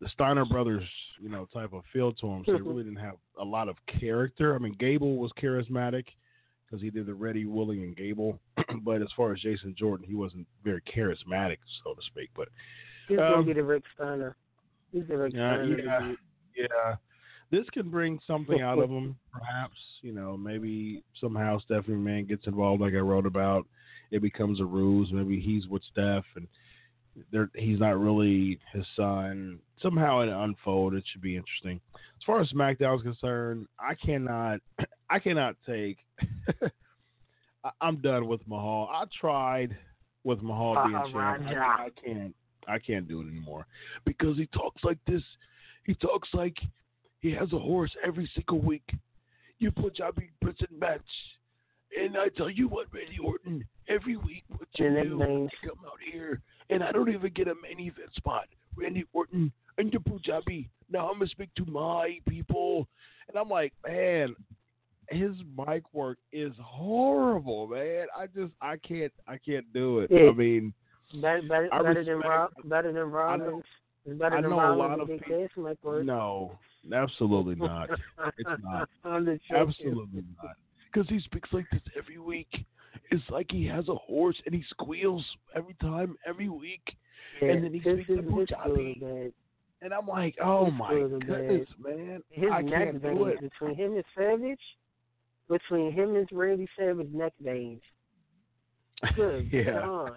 the Steiner brothers, you know, type of feel to him. So he really didn't have a lot of character. I mean, Gable was charismatic because he did the Ready, Willing, and Gable. [CLEARS THROAT] but as far as Jason Jordan, he wasn't very charismatic, so to speak. But He's um, gonna be the Rick Steiner. He's the Rick yeah, Steiner. yeah, yeah. This can bring something out of him, perhaps. You know, maybe somehow Stephanie Man gets involved, like I wrote about. It becomes a ruse. Maybe he's with Steph, and they're, he's not really his son. Somehow it unfold. It should be interesting. As far as SmackDown is concerned, I cannot, I cannot take. [LAUGHS] I- I'm done with Mahal. I tried with Mahal being Uh-uh, champ. I, I can't. I can't do it anymore because he talks like this. He talks like he has a horse every single week. You put Jobby Brisson match, and I tell you what, Randy Orton, every week what you And do, you come out here, and I don't even get a main event spot. Randy Orton and the Punjabi. Now I'm gonna speak to my people, and I'm like, man, his mic work is horrible, man. I just, I can't, I can't do it. Yeah. I mean, Better, better, I better than Rob, better than. It's better I than know a lot of people- might work. no, absolutely [LAUGHS] not. It's not. [LAUGHS] Absolutely not. Because he speaks like this every week. It's like he has a horse and he squeals every time, every week. Yeah, and then he his, speaks his, Punjabi. And I'm like, oh His my goodness, man. His I can't do it. between him and Savage, between him and Randy Savage neck veins. Good [LAUGHS] yeah. gosh.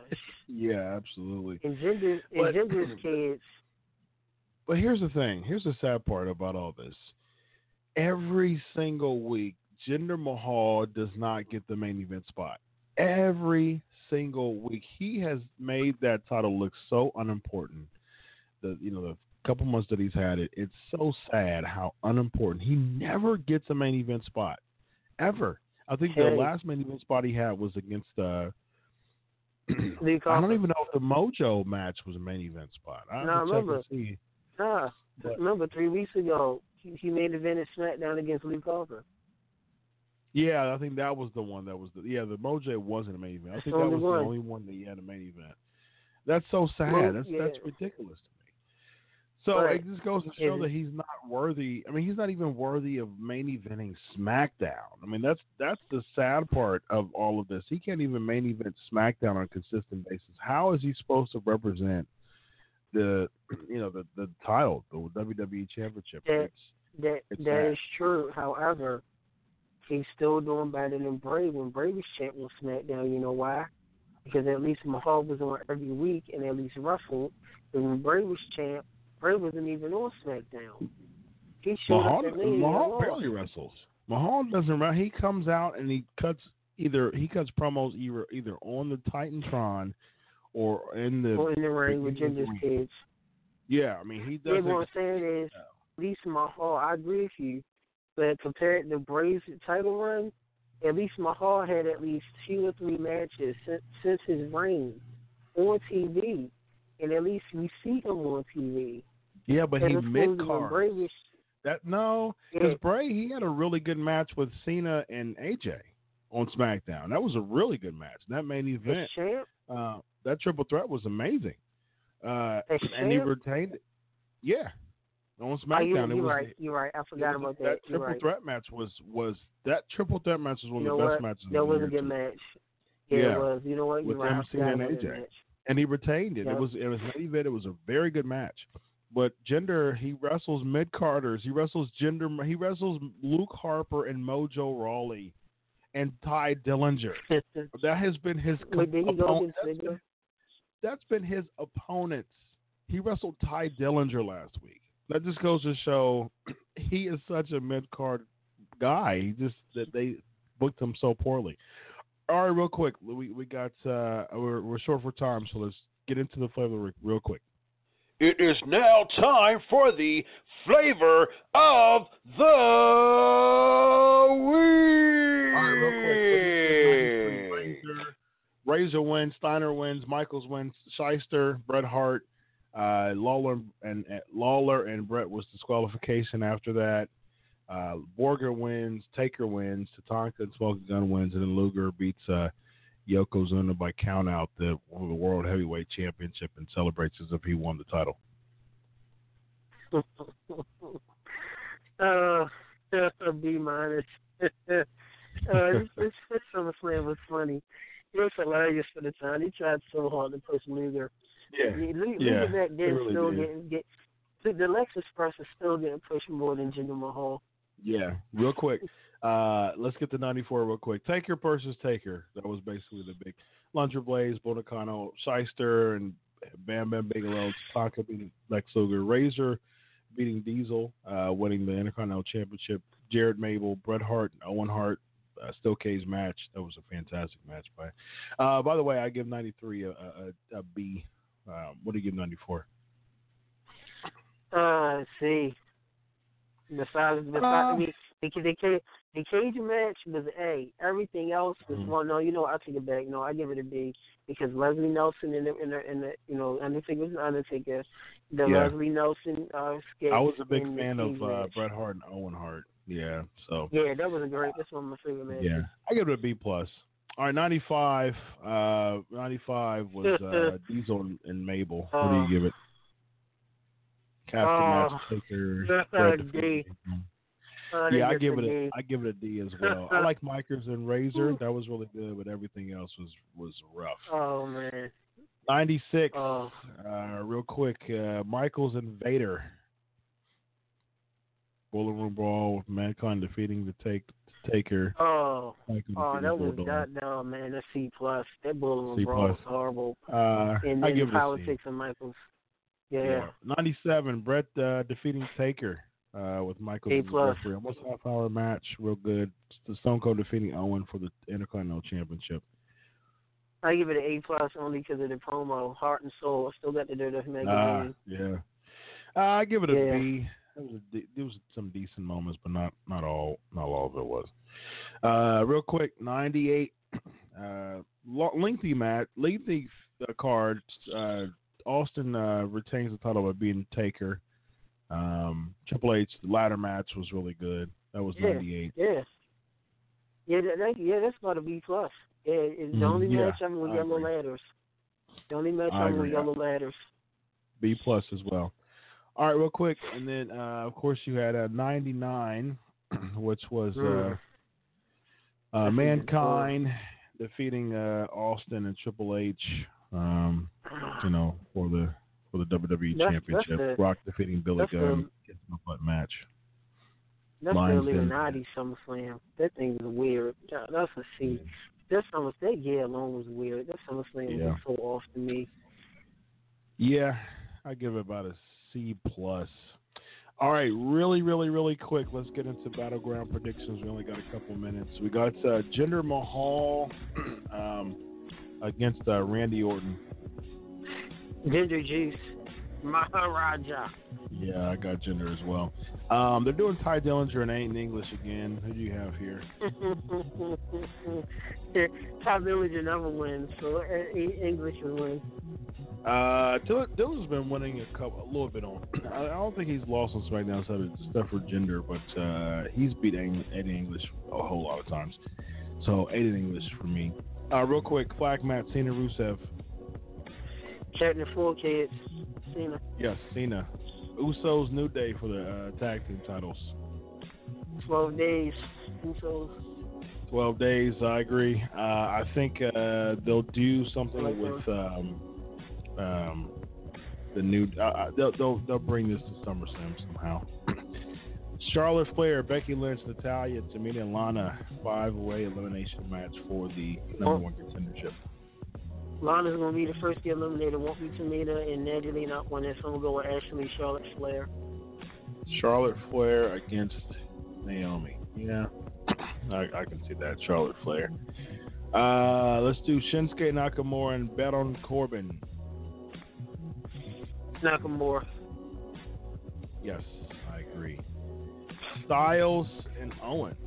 Yeah, absolutely. And Ginger's, and But- [CLEARS THROAT] kids. But here's the thing. Here's the sad part about all this. Every single week, Jinder Mahal does not get the main event spot. Every single week, he has made that title look so unimportant. The you know the couple months that he's had it, it's so sad how unimportant. He never gets a main event spot, ever. I think the last main event spot he had was against uh [CLEARS THROAT] I don't even know if the Mojo match was a main event spot. I I remember. Nah, But- remember three weeks ago he, he made event at SmackDown against Luke Harper. Yeah, I think that was the one that was the yeah the Mojo wasn't a main event. I think that was one. the only one that he had a main event. That's so sad. Well, that's yeah. that's ridiculous. So it just goes to show that he's not worthy. I mean, he's not even worthy of main eventing SmackDown. I mean, that's that's the sad part of all of this. He can't even main event SmackDown on a consistent basis. How is he supposed to represent the [CLEARS THROAT] you know the the title, the WWE Championship? That- It's, That It's that is true. However, he's still doing better than Bray when Bray was champ on SmackDown. You know why? Because at least Mahal was on every week and at least wrestled. But when Bray was champ, Bray wasn't even on SmackDown. He showed Mahal, up at Mania and Mahal barely wrestles. Mahal doesn't. run- He comes out and he cuts either he cuts promos either either on the Titantron or in the Or in the ring with in Ginger's kids. Yeah, I mean he doesn't. what I'm saying is, at least Mahal, I agree with you. But compared to Bray's title run, at least Mahal had at least two or three matches since, since his reign on TV. And at least we see him on TV. Yeah, but he mid to when Bray card. That no, because Yeah. Bray he had a really good match with Cena and AJ on SmackDown. That was a really good match. That main event, champ. uh, that triple threat was amazing. Uh, and he retained it. Yeah, on Oh, you, SmackDown you're was right. You're right. I forgot was- about that. You're triple right. threat match was was that triple threat match was one You of the best what? matches. That was a good match. Yeah, Yeah. it was. You know what? You're With right. MC and AJ. and he retained it. Yep. It was it was an event. It was a very good match. But Jinder, he wrestles mid carders. He wrestles gender. He wrestles Luke Harper and Mojo Rawley, and Tye Dillinger. That has been his Wait, did he go opponent. That's been, that's been his opponents. He wrestled Tye Dillinger last week. That just goes to show [CLEARS THROAT] he is such a mid card guy. He just that they booked him so poorly. All right, real quick, we we got uh we're we're short for time, so let's get into the flavor real quick. It is now time for the flavor of the week. Razor, wins, Steiner wins, Michaels wins, Shyster, Bret Hart, uh, Lawler and, and Lawler and Bret was disqualification after that. Uh, Borga wins, Taker wins, Tatanka and Smoking Gun wins, and then Luger beats uh, Yokozuna by count out the the World Heavyweight Championship and celebrates as if he won the title. [LAUGHS] uh, a B minus. [LAUGHS] uh, this, this, this SummerSlam was funny. It was hilarious for the time. He tried so hard to push Luger. Yeah. Luger, Yeah, Luger back he then really still did. getting get. The, the Lex Express is still getting pushed more than Jinder Mahal. Yeah, real quick. Uh, let's get to 94 real quick. Take Taker versus Taker. That was basically the big Lunger Blaze, Bull Nakano, Shyster, and Bam Bam Bigelow. Tatanka beating Lex Luger. Razor beating Diesel, uh, winning the Intercontinental Championship. Jared Mabel, Bret Hart, Owen Hart. Uh, Still K's match. That was a fantastic match. By, uh, by the way, I give 93 a, a, a, a B. Um, what do you give 94? Uh, let's see. Besides, besides Uh, the, the, the, the, the cage match was A. Everything else was Mhm. well. No, you know, I'll take it back. No, I give it a B because Leslie Nielsen and the, and the, and the you know Undertaker was an Undertaker. The Yeah. Leslie Nielsen uh, sketch. I was a big fan of uh. Bret Hart and Owen Hart. Yeah, so Yeah, that was a great. That's one of my favorite matches. Yeah, I give it a B plus. All right, ninety five. Uh, ninety five was uh, [LAUGHS] Diesel and, Mabel. What do you give it? Captain uh, Match Taker. that's a defeated- Yeah, I give it a D. I give it a D as [LAUGHS] well. I like Micers and Razor. That was really good, but everything else was was rough. Oh man. Ninety six. Oh. Uh, real quick, uh, Michaels and Vader. Boiler Room Brawl with Mankind defeating the take Taker. Oh. Oh, that was that. No, man, that's C plus. That Bullet C Brawl was horrible. Uh, And I then give it a C. politics of Michaels. Yeah. 97, Brett uh, defeating Taker uh, with Michael A as the plus. referee. Almost half hour match, real good. The Stone Cold defeating Owen for the Intercontinental Championship. I give it an A plus only because of the promo, Heart and Soul. I still got to do Ah, magazine. yeah. Uh, I give it a Yeah. B. There was, a, there was some decent moments, but not not all not all of it was. Uh, real quick, 98. Uh, lengthy match, lengthy uh, card. Uh, Austin uh, retains the title by beating Taker. Um, Triple H the ladder match was really good. That was Yeah. 98. Yeah. Yeah, that, yeah, that's about a B plus. Yeah, it's the Mm, only yeah, match I'm with I yellow agree. ladders. The only match I I'm with yellow ladders. B plus as well. All right, real quick, and then uh, of course you had a 99, [CLEARS THROAT] which was uh, Mm. uh, good Mankind defeating uh, Austin and Triple H. Um, you know, for the for the WWE That's- that's Championship. the- Rock defeating Billy Gunn. Gets no butt match. That's the Lions. Illuminati SummerSlam. That thing is weird. That- That's a C. That Summer that year alone was weird. That SummerSlam Yeah. was so off to me. Yeah, I give it about a C plus. All right, really, really, really quick. Let's get into battleground predictions. We only got a couple minutes. We got uh, Jinder Mahal [CLEARS THROAT] um, against uh, Randy Orton. Ginger Juice, Maharaja. Yeah, I got Jinder as well. Um, they're doing Tye Dillinger and Aiden English again. Who do you have here? [LAUGHS] Top Villager never wins, so uh, English will win. Uh, Dill- Diller's been winning a couple, a little bit on. [CLEARS THROAT] I I don't think he's lost on SmackDown stuff for Jinder, but uh, he's beat Ang- Eddie English a whole lot of times. So Eddie English for me. Uh, real quick, Flag Matt, Cena, Rusev. The four kids. Cena. Yes, Cena. Usos, New Day for the uh, tag team titles. Twelve days. Usos. Twelve days, I agree. Uh, I think uh, they'll do something Like with um, um, the new. Uh, uh, they'll, they'll they'll bring this to SummerSlam somehow. [CLEARS THROAT] Charlotte Flair, Becky Lynch, Natalya, Tamina, and Lana five way elimination match for the number one contendership. Lana's gonna be the first to get eliminated. Won't be Tamina and Natalie not one. That's gonna go with Ashley, Charlotte Flair. Charlotte Flair against Naomi. Yeah, I, I can see that. Charlotte Flair. Uh, let's do Shinsuke Nakamura and Baron Corbin. Nakamura. Yes, I agree. Styles and Owens.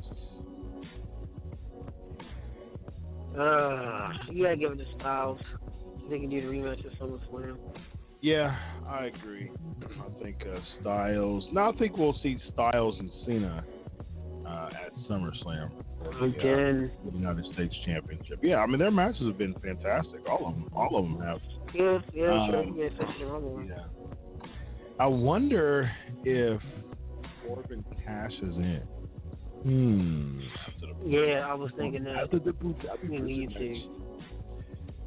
Uh, you gotta give it to Styles. They can do the rematch of SummerSlam. Yeah, I agree. I think uh, Styles. Now I think we'll see Styles and Cena uh, at SummerSlam for the, uh, United States Championship. Yeah, I mean their matches have been fantastic. All of them. All of them have. Yeah, yeah, sure. Um, Yeah, especially one. Yeah. I wonder if Corbin cashes in. Hmm. Yeah, I was thinking that. After the boot, We need to.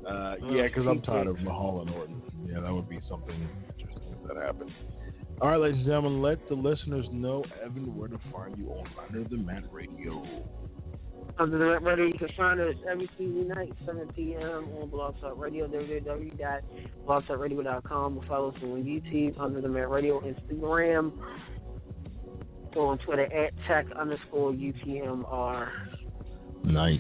Uh, yeah, because I'm tired of Mahal and Orton. Yeah, that would be something interesting if that happened. All right, ladies and gentlemen, let the listeners know, Evan, where to find you on Under the Mat Radio. Under the Mat Radio, you can find us every Tuesday night, 7 p.m. on Blog Talk Radio, www.blogtalkradio.com. Or follow us on YouTube, Under the Mat Radio, Instagram, on Twitter at tech underscore UTMR. Nice.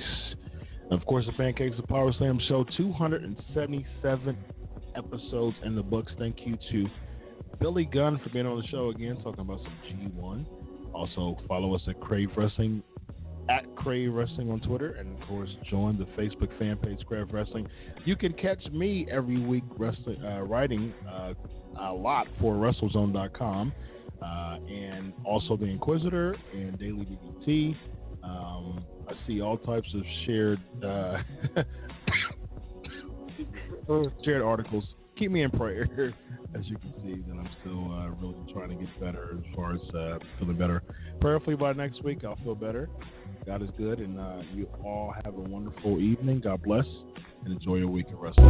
And of course, the Pancakes of Power Slam Show, 277 episodes in the books. Thank you to Billy Gunn for being on the show again, talking about some G1. Also, follow us at Crave Wrestling, at Crave Wrestling on Twitter, and of course, join the Facebook fan page, Crave Wrestling. You can catch me every week wrestling, uh, writing uh, a lot for WrestleZone.com, uh, and also The Inquisitor and Daily DDT. Um, I see all types of shared uh, [LAUGHS] shared articles. Keep me in prayer, [LAUGHS] as you can see. That I'm still uh, really trying to get better as far as uh, feeling better. Prayerfully by next week, I'll feel better. God is good, and uh, you all have a wonderful evening. God bless, and enjoy your week of wrestling.